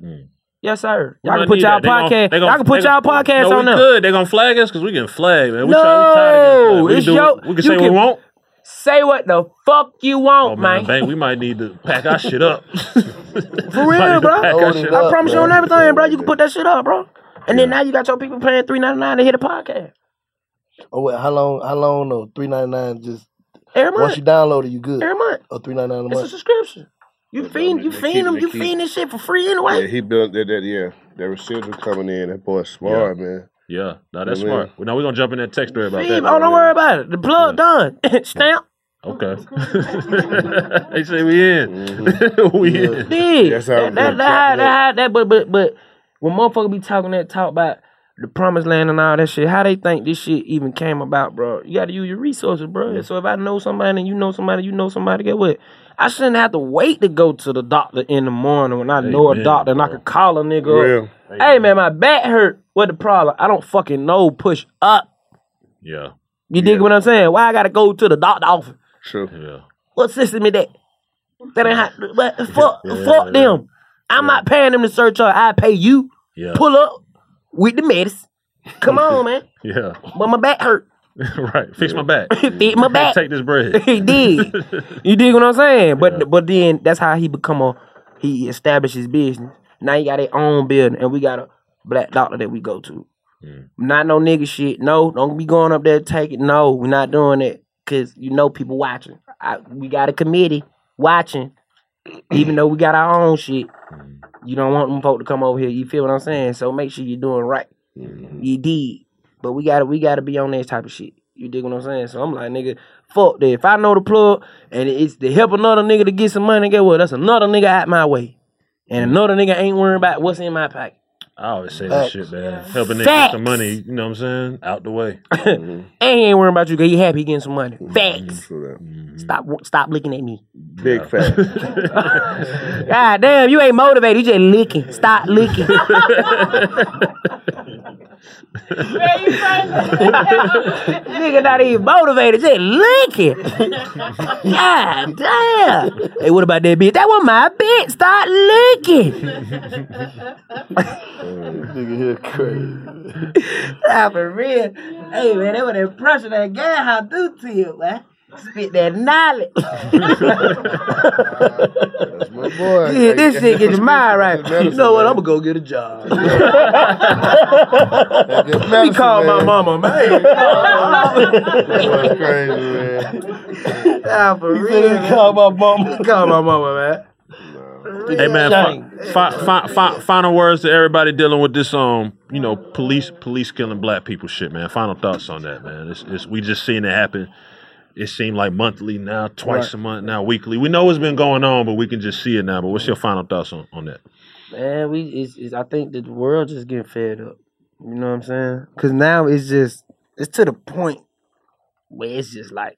Mm. Yes, sir. We Y'all can put y'all that. They gon- podcast. they gon- y'all can put y'all podcast no, on we there. could. They gonna flag us because we getting flagged, man. We no, try, we tired of getting. We it's do- your. We can you say what we want. Say what the fuck you want, Oh man, man. Bank, we might need to pack our shit up. For real, bro. Pack our I up, promise you on everything, bro. You can put that shit up, bro. And then now you got your people paying three ninety nine to hit a podcast Oh wait, how long? How long? No, three ninety nine. Just every month. once you download it, you good. Every month. Or three ninety nine a month. It's a subscription. You feed, you feed them, you keep- feed this shit for free anyway. Yeah, he built that. that yeah, that residual coming in. That boy smart, man. Yeah, no, that's Yeah, man. smart. Well, now we're gonna jump in that text story about Feed, that. oh, don't worry about it. The plug done. Stamp. Okay. they say we in. Mm-hmm. we in. Did. That's how that, I'm that, that, that, it that, that, but, but, but when motherfuckers be talking that talk about the promised land and all that shit, how they think this shit even came about, bro? You got to use your resources, bro. So if I know somebody and you know somebody, you know somebody, get what? I shouldn't have to wait to go to the doctor in the morning when I know a Amen, doctor and I could call a nigga Real. up. Hey man, my back hurt. What the problem? I don't fucking know. Push up. Yeah. You dig what I'm saying? Why I gotta go to the doctor office? True. Yeah. What system is that? That ain't how, but fuck, Yeah, fuck yeah. them. I'm not paying them to search her. I pay you. Yeah. Pull up with the medicine. Come on, man. Yeah. But my back hurt. right. Fix my back. Fit my back. Take this bread. he did. You dig what I'm saying? But but then that's how he become a he established his business. Now he got his own building, and we got a black doctor that we go to. Not no nigga shit. No, don't be going up there it. No, we're not doing it because you know people watching. I, we got a committee watching, even though we got our own shit. You don't want them folk to come over here. You feel what I'm saying? So make sure you're doing right. Mm-hmm. You did, but we gotta we gotta be on that type of shit. You dig what I'm saying? So I'm like, nigga, fuck that. If I know the plug and it's to help another nigga to get some money, get what? That's another nigga out my way, and mm-hmm. another nigga ain't worrying about what's in my pocket. I always say that Facts. shit, man. Helping niggas get Facts. some money, you know what I'm saying? Out the way. And he ain't worrying about you because he happy he getting some money. Facts. Mm-hmm. Stop stop looking at me. Big fat. God damn, you ain't motivated. You just licking. Stop licking. Nigga not even motivated. Just licking. God damn. Hey, what about that bitch? That was my bitch. Stop licking. Nigga here crazy. Nah, for real. Hey, man, that was the impression that guy how do to you, man. Spit that knowledge. That's my boy. Yeah, this shit gets your mind right. You know what? I'm gonna go get a job. Let me call my mama, man. That's crazy, man. Nah, for He real. said he called my mama. He called my mama, man. Hey man, fi- fi- fi- fi- final words to everybody dealing with this um, you know, police police killing black people shit, man. Final thoughts on that, man. It's, it's we just seeing it happen. It seemed like monthly now, twice Right. a month now, weekly. We know it's been going on, but we can just see it now. But what's your final thoughts on, on that? Man, we it's, it's I think the world just getting fed up. You know what I'm saying? Cause now it's just it's to the point where it's just like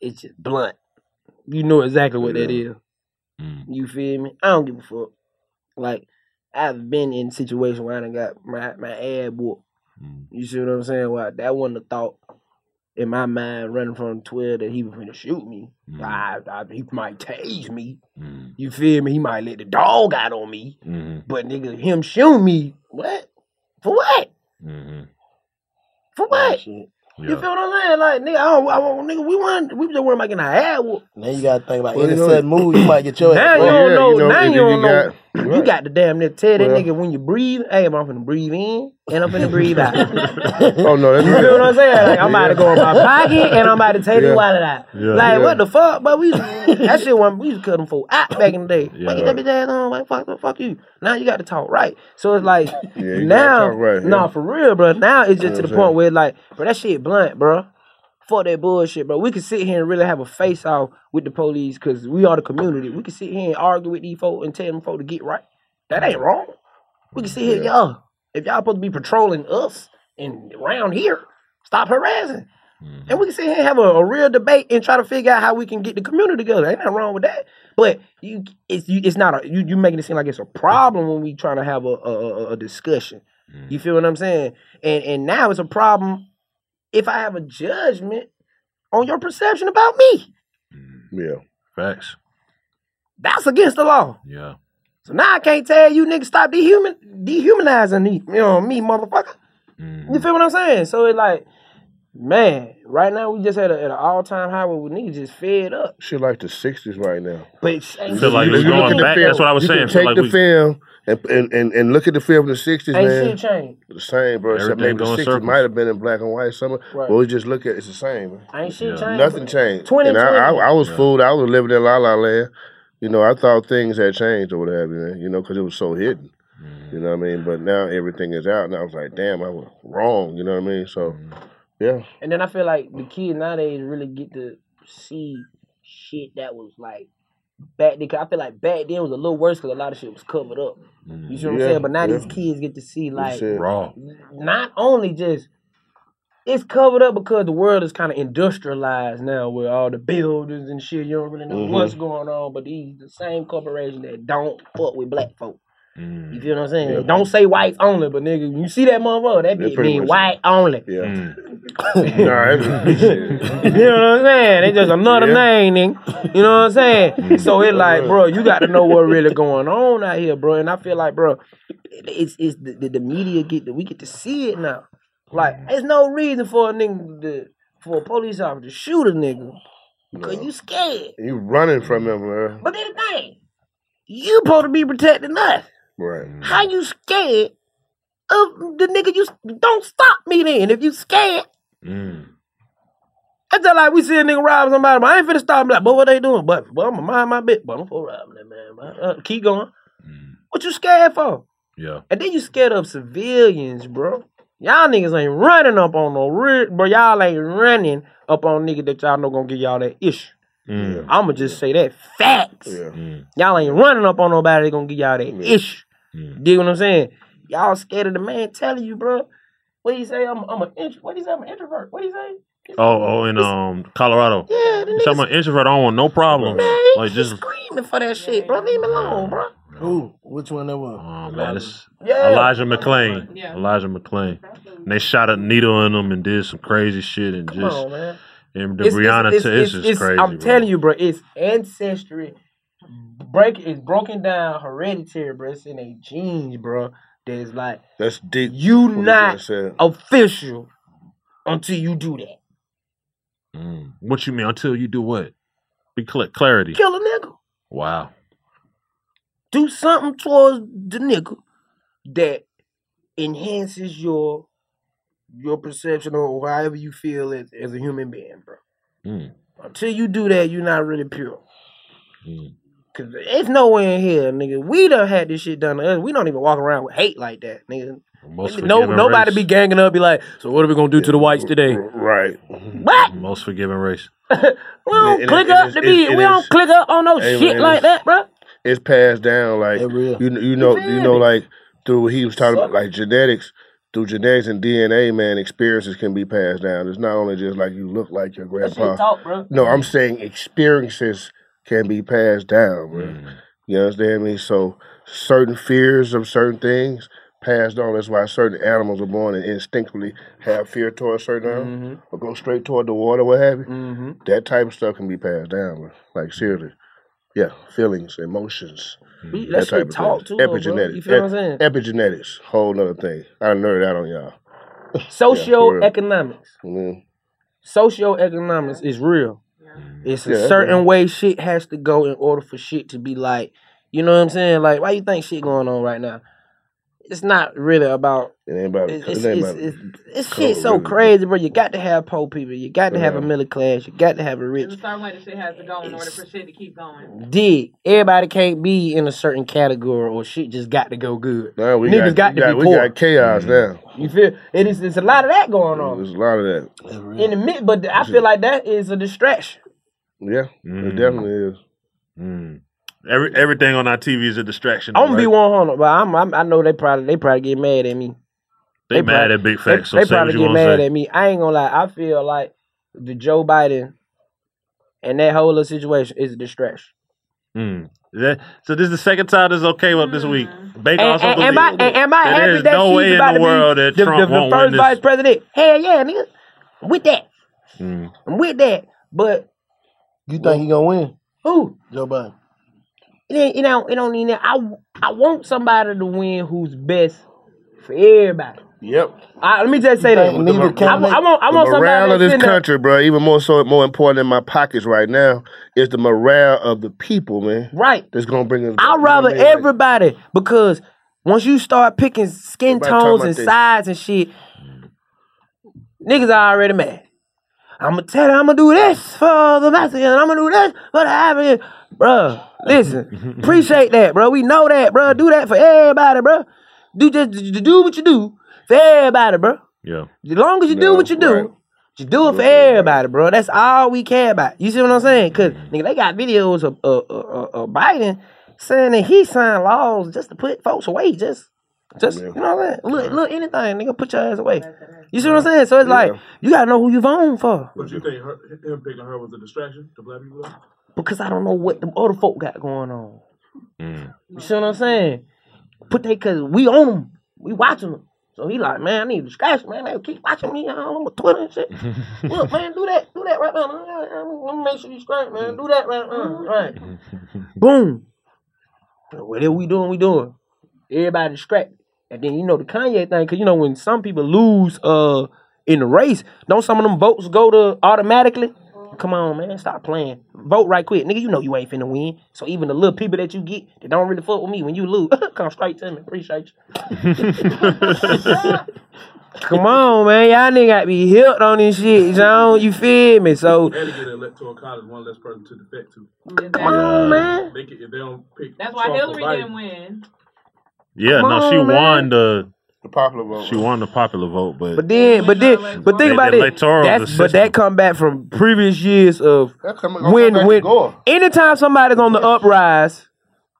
it's just blunt. You know exactly what that is. Mm. You feel me? I don't give a fuck. Like I've been in situations where I done got my my ass whooped. Mm. You see what I'm saying? Well, that wasn't a thought in my mind running from Twitter that he was gonna shoot me. Mm. I, I, he might tase me. You feel me? He might let the dog out on me. Mm-hmm. But nigga, him shoot me. What? For what? Mm-hmm. For what? You feel what I'm saying? Like nigga, I don't, I don't, nigga, we want, we just worried about getting our ass whooped. Now you gotta think about Well, any you know- sudden move, you might get your Now ass you don't know. you know, now if you you don't know. got- You got to damn near tell that Well- nigga when you breathe, hey, I'm finna breathe in and I'm finna breathe out. oh no, that's You feel what I'm saying? Like I'm about to go in my pocket and I'm about to take Yeah. the wallet out. Yeah. like Yeah. what the fuck? But we used that shit one we used to cut them for out back in the day. Yeah. Like get that bitch ass on, like fuck, fuck you. Now you got to talk right. So it's like Yeah, now, right, yeah. nah, for real, bro. Now it's just to the point where like, bro, that shit blunt, bro. Fuck that bullshit, bro. We can sit here and really have a face off with the police because we are the community. We can sit here and argue with these folk and tell them folk to get right. That ain't wrong. We can sit here, y'all. If y'all supposed to be patrolling us and around here, stop harassing. Mm-hmm. And we can sit here and have a, a real debate and try to figure out how we can get the community together. Ain't nothing wrong with that. But you, it's you, it's not a you. You making it seem like it's a problem when we trying to have a a, a- a discussion. You mm-hmm. feel what I'm saying? And and now it's a problem if I have a judgment on your perception about me. Mm. Yeah. Facts. That's against the law. Yeah. So now I can't tell you niggas stop dehuman dehumanizing me, you know, me, motherfucker. You mm. feel what I'm saying? So it's like, man, right now we just at, a, at an all time high where we niggas just fed up. Shit like the '60s right now. But it's, I feel like You it's look going back. film, That's what I was you saying. Can take like the we- film and, and, and, and look at the film in the '60s, ain't man. shit changed. The same, bro. Except Everything maybe the going '60s circles. might have been in black and white. Some, Right. but we just look at it's the same. Man. Ain't shit changed. Nothing changed. 2020. And I, I, I was fooled. I was living in La La Land. You know, I thought things had changed or what have you, man. You know, because it was so hidden. You mm-hmm. know what I mean? But now everything is out, and I was like, damn, I was wrong. You know what I mean? So, mm-hmm. yeah. And then I feel like the kids nowadays really get to see shit that was like back then. 'cause I feel like back then was a little worse because a lot of shit was covered up. You see what I'm saying? But now yeah. these kids get to see like said- Raw. not only just it's covered up because the world is kind of industrialized now with all the buildings and shit. You don't really know Mhm. what's going on, but these the same corporation that don't fuck with black folk. Mm. You feel what I'm saying? Yeah. Don't say whites only, but nigga, when you see that motherfucker, that Yeah, bitch mean much. white only. Yeah. Mm. Nah, you know what I'm saying? It's just another Yeah. name, nigga. You know what I'm saying? Mm. So it's like, bro, you got to know what really going on out here, bro. And I feel like, bro, it's it's the, the, the media get the, we get to see it now. Like, there's no reason for a nigga to, for a police officer to shoot a nigga because you scared. You running from them, bro. But then the thing, you supposed to be protecting us. Right. How you scared of the nigga? You don't stop me then. If you scared, mm. I just like we see a nigga rob somebody, but I ain't finna stop him. Like, but what they doing? But, but I'm gonna mind my bit. But I'm for robbing that man. man. Uh, keep going. Mm. What you scared for? Yeah. And then you scared of civilians, bro. Y'all niggas ain't running up on no real, bro. Y'all ain't running up on nigga that y'all know gonna get y'all that issue. Mm. I'ma just say that facts. Y'all ain't running up on nobody that gonna get y'all that issue. Dig what I'm saying? Y'all scared of the man telling you, bro. What he say? I'm, I'm an intro. What he say? I'm an introvert. What he say? Oh, oh, in um Colorado. Yeah, the So I'm an introvert. I don't want no problem. Like just Screaming for that shit, bro. Leave me alone, bro. Who? Which one that was? Oh man, it's Yeah. Elijah McClain. Yeah. Elijah McClain. And they shot a needle in him and did some crazy shit and Come just on, man. and the It's- Breonna it's, t- it's, it's, just it's- crazy. I'm bro. telling you, bro. It's ancestry. Break is broken down hereditary, bro. It's in a genes, bro. That is like That's deep. you not official until you do that. Mm. What you mean until you do what? Be cl- clarity. Kill a nigga. Wow. Do something towards the nigga that enhances your your perception or however you feel as, as a human being, bro. Mm. Until you do that, you're not really pure. Mm. Cause it's nowhere in here, nigga. We done had this shit done to us. We don't even walk around with hate like that, nigga. Most no, nobody race. be ganging up, be like, so what are we gonna do to the whites today? Right. What? Most forgiving race. We don't It- it- click it up is- to it- be. it we don't is- click up on no Hey, shit man, like that, bro. It's passed down like you you know you know like through what he was talking about like genetics through genetics and DNA man experiences can be passed down. It's not only just like you look like your grandpa. talk, bro. No, I'm saying experiences can be passed down, bro. Mm. You understand me? So certain fears of certain things passed on. That's why certain animals are born and instinctively have fear towards certain animals or go straight toward the water, what have you. Mm-hmm. That type of stuff can be passed down, bro. Like seriously. Yeah, feelings, emotions. We- that shit talk too, bro. Epigenetics. You feel what I'm saying? Epigenetics. Whole nother thing. I nerd out on y'all. Socioeconomics. Mm. Socioeconomics is real. It's a Yeah, certain real. way shit has to go in order for shit to be like You know what I'm saying? Like, why you think shit going on right now? It's not really about. It ain't about. It's, it ain't it's, about it's, it's color, shit so really. crazy, bro. You got to have poor people. You got to have a middle class. You got to have a rich. There's a certain way the shit has to go in order for shit to keep going. Dig. Everybody can't be in a certain category or shit just got to go good. Nah, we Niggas got, we to be we poor. got chaos mm-hmm. now. You feel? It is. It's a lot of that going on There's a lot of that. in the mid, but I feel like that is a distraction. Yeah, it definitely is. Mm. Every everything on our TV is a distraction. I'm gonna be one hundred, but I'm, I'm I know they probably they probably get mad at me. They, mad probably- at Big They, Facts. So they probably get mad say. at me. I ain't gonna lie. I feel like the Joe Biden and that whole little situation is a distraction. Mm. That, so this is the second time this okay up this week. Baker And, also and, believes and, my, and, and my that happy there's that no she's way in the world be that the, Trump the, the won't first win vice this. president. Hell yeah, nigga. I'm with that. Mm. I'm with that. But You think he gonna win? Who? Joe Biden. it ain't, it don't it don't need that. I I want somebody to win who's best for everybody. Yep. I, let me just say that. neither I, want- I want I the want morale of this country, bro. Even more so, more important in my pockets right now is the morale of the people, man. Right. That's gonna bring us. I'd rather you know I mean? Like, everybody because once you start picking skin tones and this. sides and shit, niggas are already mad. I'm gonna tell you, I'm gonna do this for the Mexicans, I'm gonna do this for the Africans. Bruh, listen, appreciate that, bro. We know that, bro. Do that for everybody, bro. Do just d- d- do what you do for everybody, bro. Yeah. As long as you do what you do, you do it for everybody, bro. That's all we care about. You see what I'm saying? Cause nigga, they got videos of uh, uh, uh, uh, Biden saying that he signed laws just to put folks away, just, just you know what I'm saying? Look, look, anything, nigga, put your ass away. You see what I'm saying? So it's like you gotta know who you voting for. But you think her, him picking her was a distraction to black people? Because I don't know what the other folk got going on. Mm. You see what I'm saying? Put they cause we on them, we watching them. So he like, man, I need a distraction, man. They keep watching me on my Twitter and shit. Look, man, do that, do that right now. Let me make sure you straight, man. Do that right now. Right. Boom. Whatever we doing, we doing. Everybody distracted. And then you know the Kanye thing, cause you know when some people lose uh in the race, don't some of them votes go to automatically? Come on, man, stop playing. Vote right quick. Nigga, you know you ain't finna win. So even the little people that you get that don't really fuck with me, when you lose, come straight to me. Appreciate you. Come on, man. Y'all nigga got to be hipped on this shit, John. You feel me? So, And get electoral college, one less person to defect to. come on, man. They can, if they don't pick That's why Trump or Hillary didn't win. Yeah, Come no, she man. won the the popular vote. She won the popular vote, but But then, but then, but think about it. electoral That's, is a but that come back from previous years of That come- gonna when come back when to Gore. anytime somebody's on the uprise,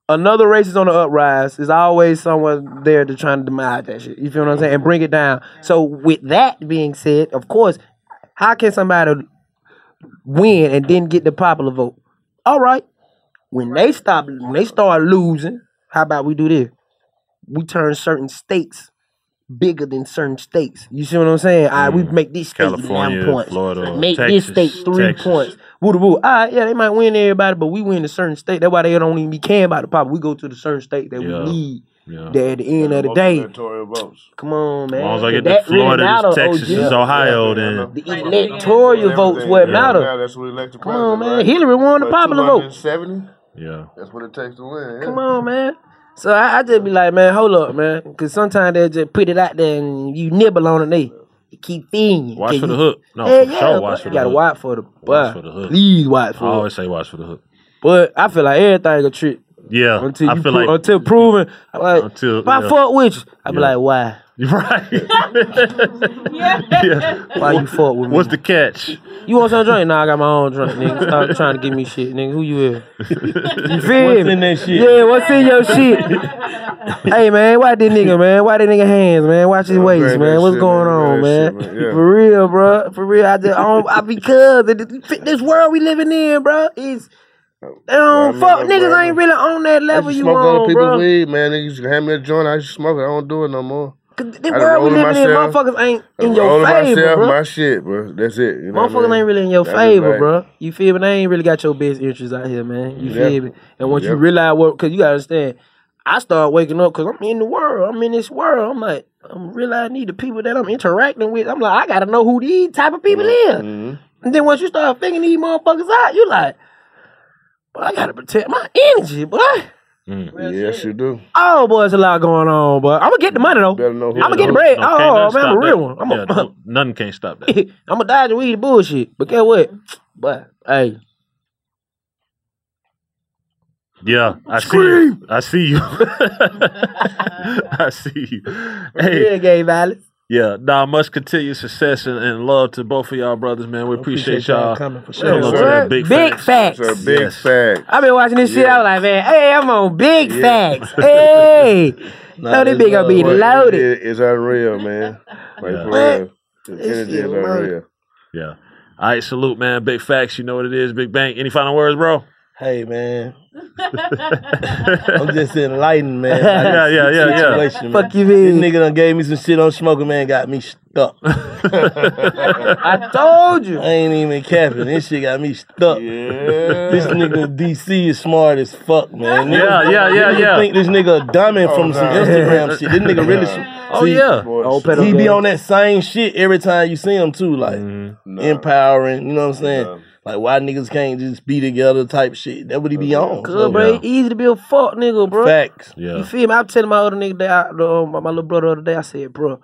another race is on the uprise. There's always someone there to try to demise that shit. You feel what I'm saying? And bring it down. So with that being said, of course, how can somebody win and then get the popular vote? All right. When they stop, when they start losing, how about we do this? We turn certain states bigger than certain states. You see what I'm saying? All right, we mm. make this state California, 11 points. Florida, make Texas, this state three Texas. points. Woo woo. All right, yeah, they might win everybody, but we win a certain state. That's why they don't even be caring about the pop. We go to the certain state that Yeah. we need. Yeah. That at the end of the day, electoral votes. come on, man. As long as I get That to really Florida, matter, this Texas, OG. this Ohio, then The electoral votes what Yeah, matter. now that's what elected Come on, man. right? Hillary won the popular vote. Seventy. Yeah. That's what it takes to win. Yeah. Come on, man. So I, I just be like, man, hold up, man, because sometimes they just put it out there and you nibble on it. They, they keep feeding you. Watch for the hook. No, Hell for yeah, sure, watch for you the gotta hook. watch for the, Watch for the hook. Please watch I for it. always say watch for the hook. But I feel like everything a trick. Yeah, Until I you feel pro- like until proven. I'm like, Until- if I fuck with you, I be Yeah. like, why? right. yeah. Why you fuck with me? What's the catch? You want some drink? Nah, I got my own drink, nigga. Stop trying to give me shit, nigga. Who you is? You feel What's me? in that shit? Yeah, what's in your shit? hey man, why this nigga, man? Why this nigga hands, man? Watch his waist, man. What's shit, going man. on, man? shit, man. Yeah. For real, bro. For real, I just, I, don't, I because of this, this world we living in, bro, is. They don't Bro, I fuck mean, niggas bro, ain't really on that I level used to you smoke other on, people's bro. weed, man. Niggas used to hand me a joint. I used to smoke it. I don't do it no more. The world we living in, motherfuckers ain't in your favor, myself, bro. my shit, bro. That's it. You know what I Motherfuckers mean? ain't really in your That's favor, like- bro. You feel me? They ain't really got your best interests out here, man. You Yeah. feel me? And once you realize what, because you gotta understand, I start waking up because I'm in the world. I'm in this world. I'm like, I'm realizing need the people that I'm interacting with. I'm like, I gotta know who these type of people is. Mm-hmm. And then once you start figuring these motherfuckers out, you like, but I gotta protect my energy, Mm. boy. Yes, you do. Oh boy, it's a lot going on, but I'm gonna get the money though. I'm gonna get the bread. No, can't oh nothing man, I'm a real that. one. I'm Yeah, a, no- nothing can't stop that. I'm gonna dodge the weed bullshit. But guess what? But hey, Yeah, I see you. I see you. I see you. Hey, yeah, gay violence. Yeah, nah, much continued success and, and love to both of y'all brothers, man. We appreciate, appreciate y'all y'all coming for sure. love to Big big, facts. It's a big Yes. fact. I've been watching this shit. I was like, man, hey, I'm on big Yeah. facts. Hey, no, this this big gonna be What it loaded. is- It's unreal, man. Like Yeah. for real. The energy is loaded. unreal. Yeah. All right, salute, man. Big facts. You know what it is. Big Bank. Any final words, bro? Hey man, I'm just enlightened, man. Yeah, yeah, yeah, yeah. Situation, Fuck man. you, This nigga done gave me some shit on smoking, man. Got me stuck. I told you. I ain't even capping. This shit got me stuck. Yeah. This nigga DC is smart as fuck, man. Niggas- Yeah, yeah, yeah, niggas yeah. think this nigga a dummy from some. Instagram shit. This nigga really. Oh, yeah. Old pedo He be on that same shit every time you see him too, like empowering. You know what I'm saying? Like why niggas can't just be together type shit. That what he be uh, on. Good, So, bro. It's easy to be a fuck nigga, bro. Facts. Yeah. You feel me? I'm telling my other nigga that I, the, my, my little brother the other day. I said, bro,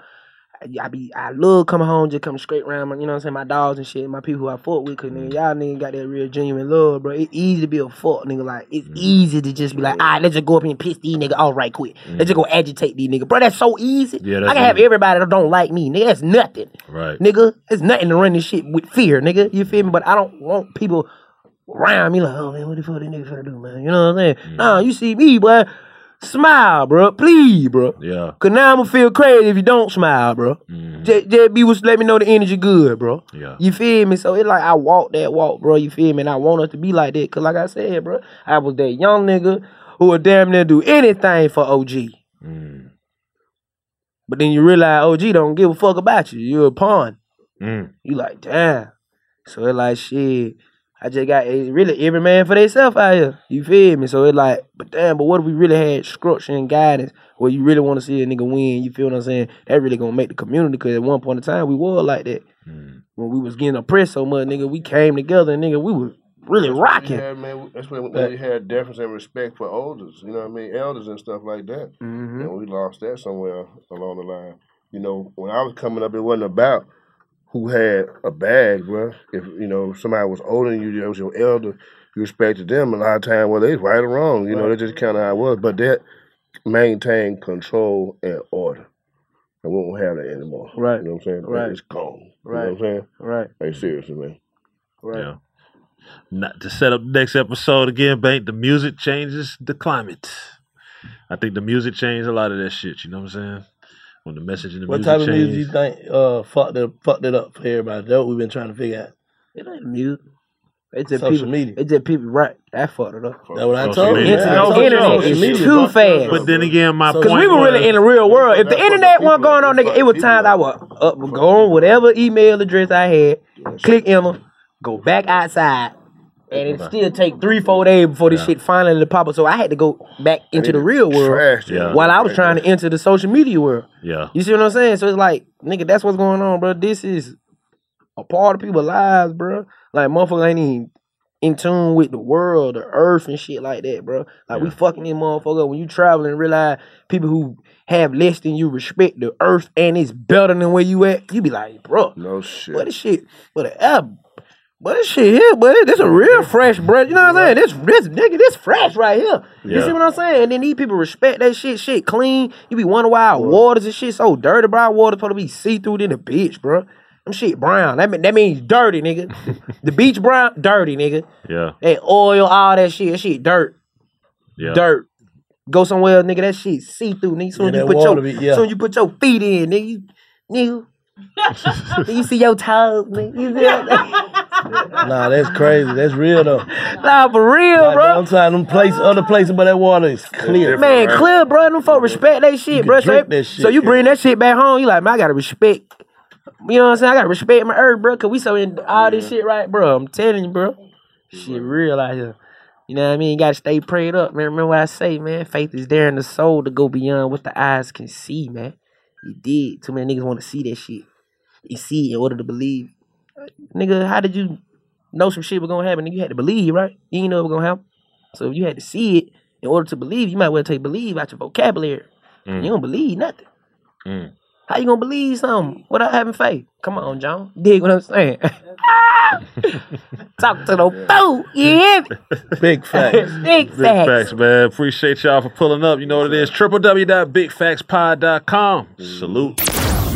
I, be I love coming home just coming straight around. My, you know what I'm saying? My dogs and shit, my people who I fought with. Cause nigga, mm. y'all nigga got that real genuine love, bro. It's easy to be a fuck nigga. Like it's mm. easy to just be like, all right, let's just go up here and piss these nigga all right quick. Let's just go mm. agitate these nigga, bro. That's so easy. Yeah, I can have easy. everybody that don't like me, nigga. That's nothing, Right. nigga. It's nothing to run this shit with fear, nigga. You feel me? But I don't want people around me like, oh man, what the fuck this nigga finna do, man? You know what I'm saying? Nah, you see me, boy. Smile, bro. Please, bro. Yeah. Cause now I'm gonna feel crazy if you don't smile, bro. Just be with, let me know the energy good, bro. Yeah. You feel me? So it's like I walk that walk, bro. You feel me? And I want us to be like that. Cause like I said, bro, I was that young nigga who would damn near do anything for OG. Mm. But then you realize OG don't give a fuck about you. You're a pawn. Mm. You like, damn. So it like shit. I just got it's really every man for themselves out here. You feel me? So it like, but damn, but what if we really had structure and guidance where you really want to see a nigga win? You feel what I'm saying? That really gonna make the community because at one point in time we were like that. When we was getting oppressed so much, nigga, we came together and nigga, we was really rocking. Yeah, man. That's when we had deference and respect for elders. You know what I mean? Elders and stuff like that. Mhm. And we lost that somewhere along the line. You know, when I was coming up, it wasn't about who had a bag, bro. If you know somebody was older than you, that was your elder, you respected them. A lot of times, whether it's right or wrong, you know, that's just kind of how it was. But that maintained control and order. And we won't have that anymore. Right. You know what I'm saying? Right. It's gone. You know what I'm saying? Right. Hey, seriously, man. Right. Yeah. Not to set up the next episode again, Bank. The music changes the climate. I think the music changed a lot of that shit. You know what I'm saying? When the message in the What music type of changed. music you think uh fucked it fucked it up for everybody? That's what we've been trying to figure out. It ain't music. It's just Social people, media. It's just people right. That fucked it up. That's what I told you. media. man. Internet, I told you internet social is too fast. But then again, my Cause point we were really in the real world. If the internet wasn't going on, nigga, it was times I would up, go on whatever email address I had, click enter, go back outside, and it still take three, four days before this shit finally pop up. So I had to go back into the real world Trash, yeah. while I was trying to enter the social media world. yeah, You see what I'm saying? So it's like, nigga, that's what's going on, bro. This is a part of people's lives, bro. Like motherfuckers ain't even in tune with the world, the earth and shit like that, bro. Like we fucking these motherfuckers. When you travel and realize people who have less than you respect the earth and it's better than where you at, you be like, bro, No shit. what the shit, what the F, but this shit here, but this a real fresh, bro. You know what I'm saying? This, this nigga, this fresh right here. You Yeah. see what I'm saying? And then these people respect that shit, shit clean. You be wondering why our waters and shit so dirty, bro. Our water supposed to be see through than the bitch, bro. Them shit brown. That mean, that means dirty, nigga. the beach brown, dirty, nigga. yeah, That oil, all that shit, that shit dirt, yeah. dirt. Go somewhere, nigga. That shit see through, nigga. Soon Yeah, you that put your, water be- yeah. soon you put your feet in, nigga. You, nigga. You see your toes, nigga. You see that? Nah, that's crazy. That's real though. nah, for real, Like, bro. I'm telling them place other places, but that water is clear. Man, clear, bro. Them folk respect that shit, can bro. So, drink that shit, so you bring that shit back home, you like, man, I gotta respect. You know what I'm saying? I gotta respect my earth, bro, cause we so in all this shit, right, bro? I'm telling you, bro. Shit real out here. You know what I mean? You gotta stay prayed up, man. Remember what I say, man? Faith is there in the soul to go beyond what the eyes can see, man. You did. Too many niggas want to see that shit. You see in order to believe. Nigga, how did you know some shit was gonna happen? And You had to believe, right? You didn't know it was gonna happen. So if you had to see it, in order to believe, you might well take believe out your vocabulary. Mm. You don't believe nothing. Mm. How you gonna believe something without having faith? Come on, John. Dig what I'm saying? Talk to the fool. You hear me? Big facts. Big Big facts. facts, man. Appreciate y'all for pulling up. You know what it is. www.bigfactspod.com. Salute.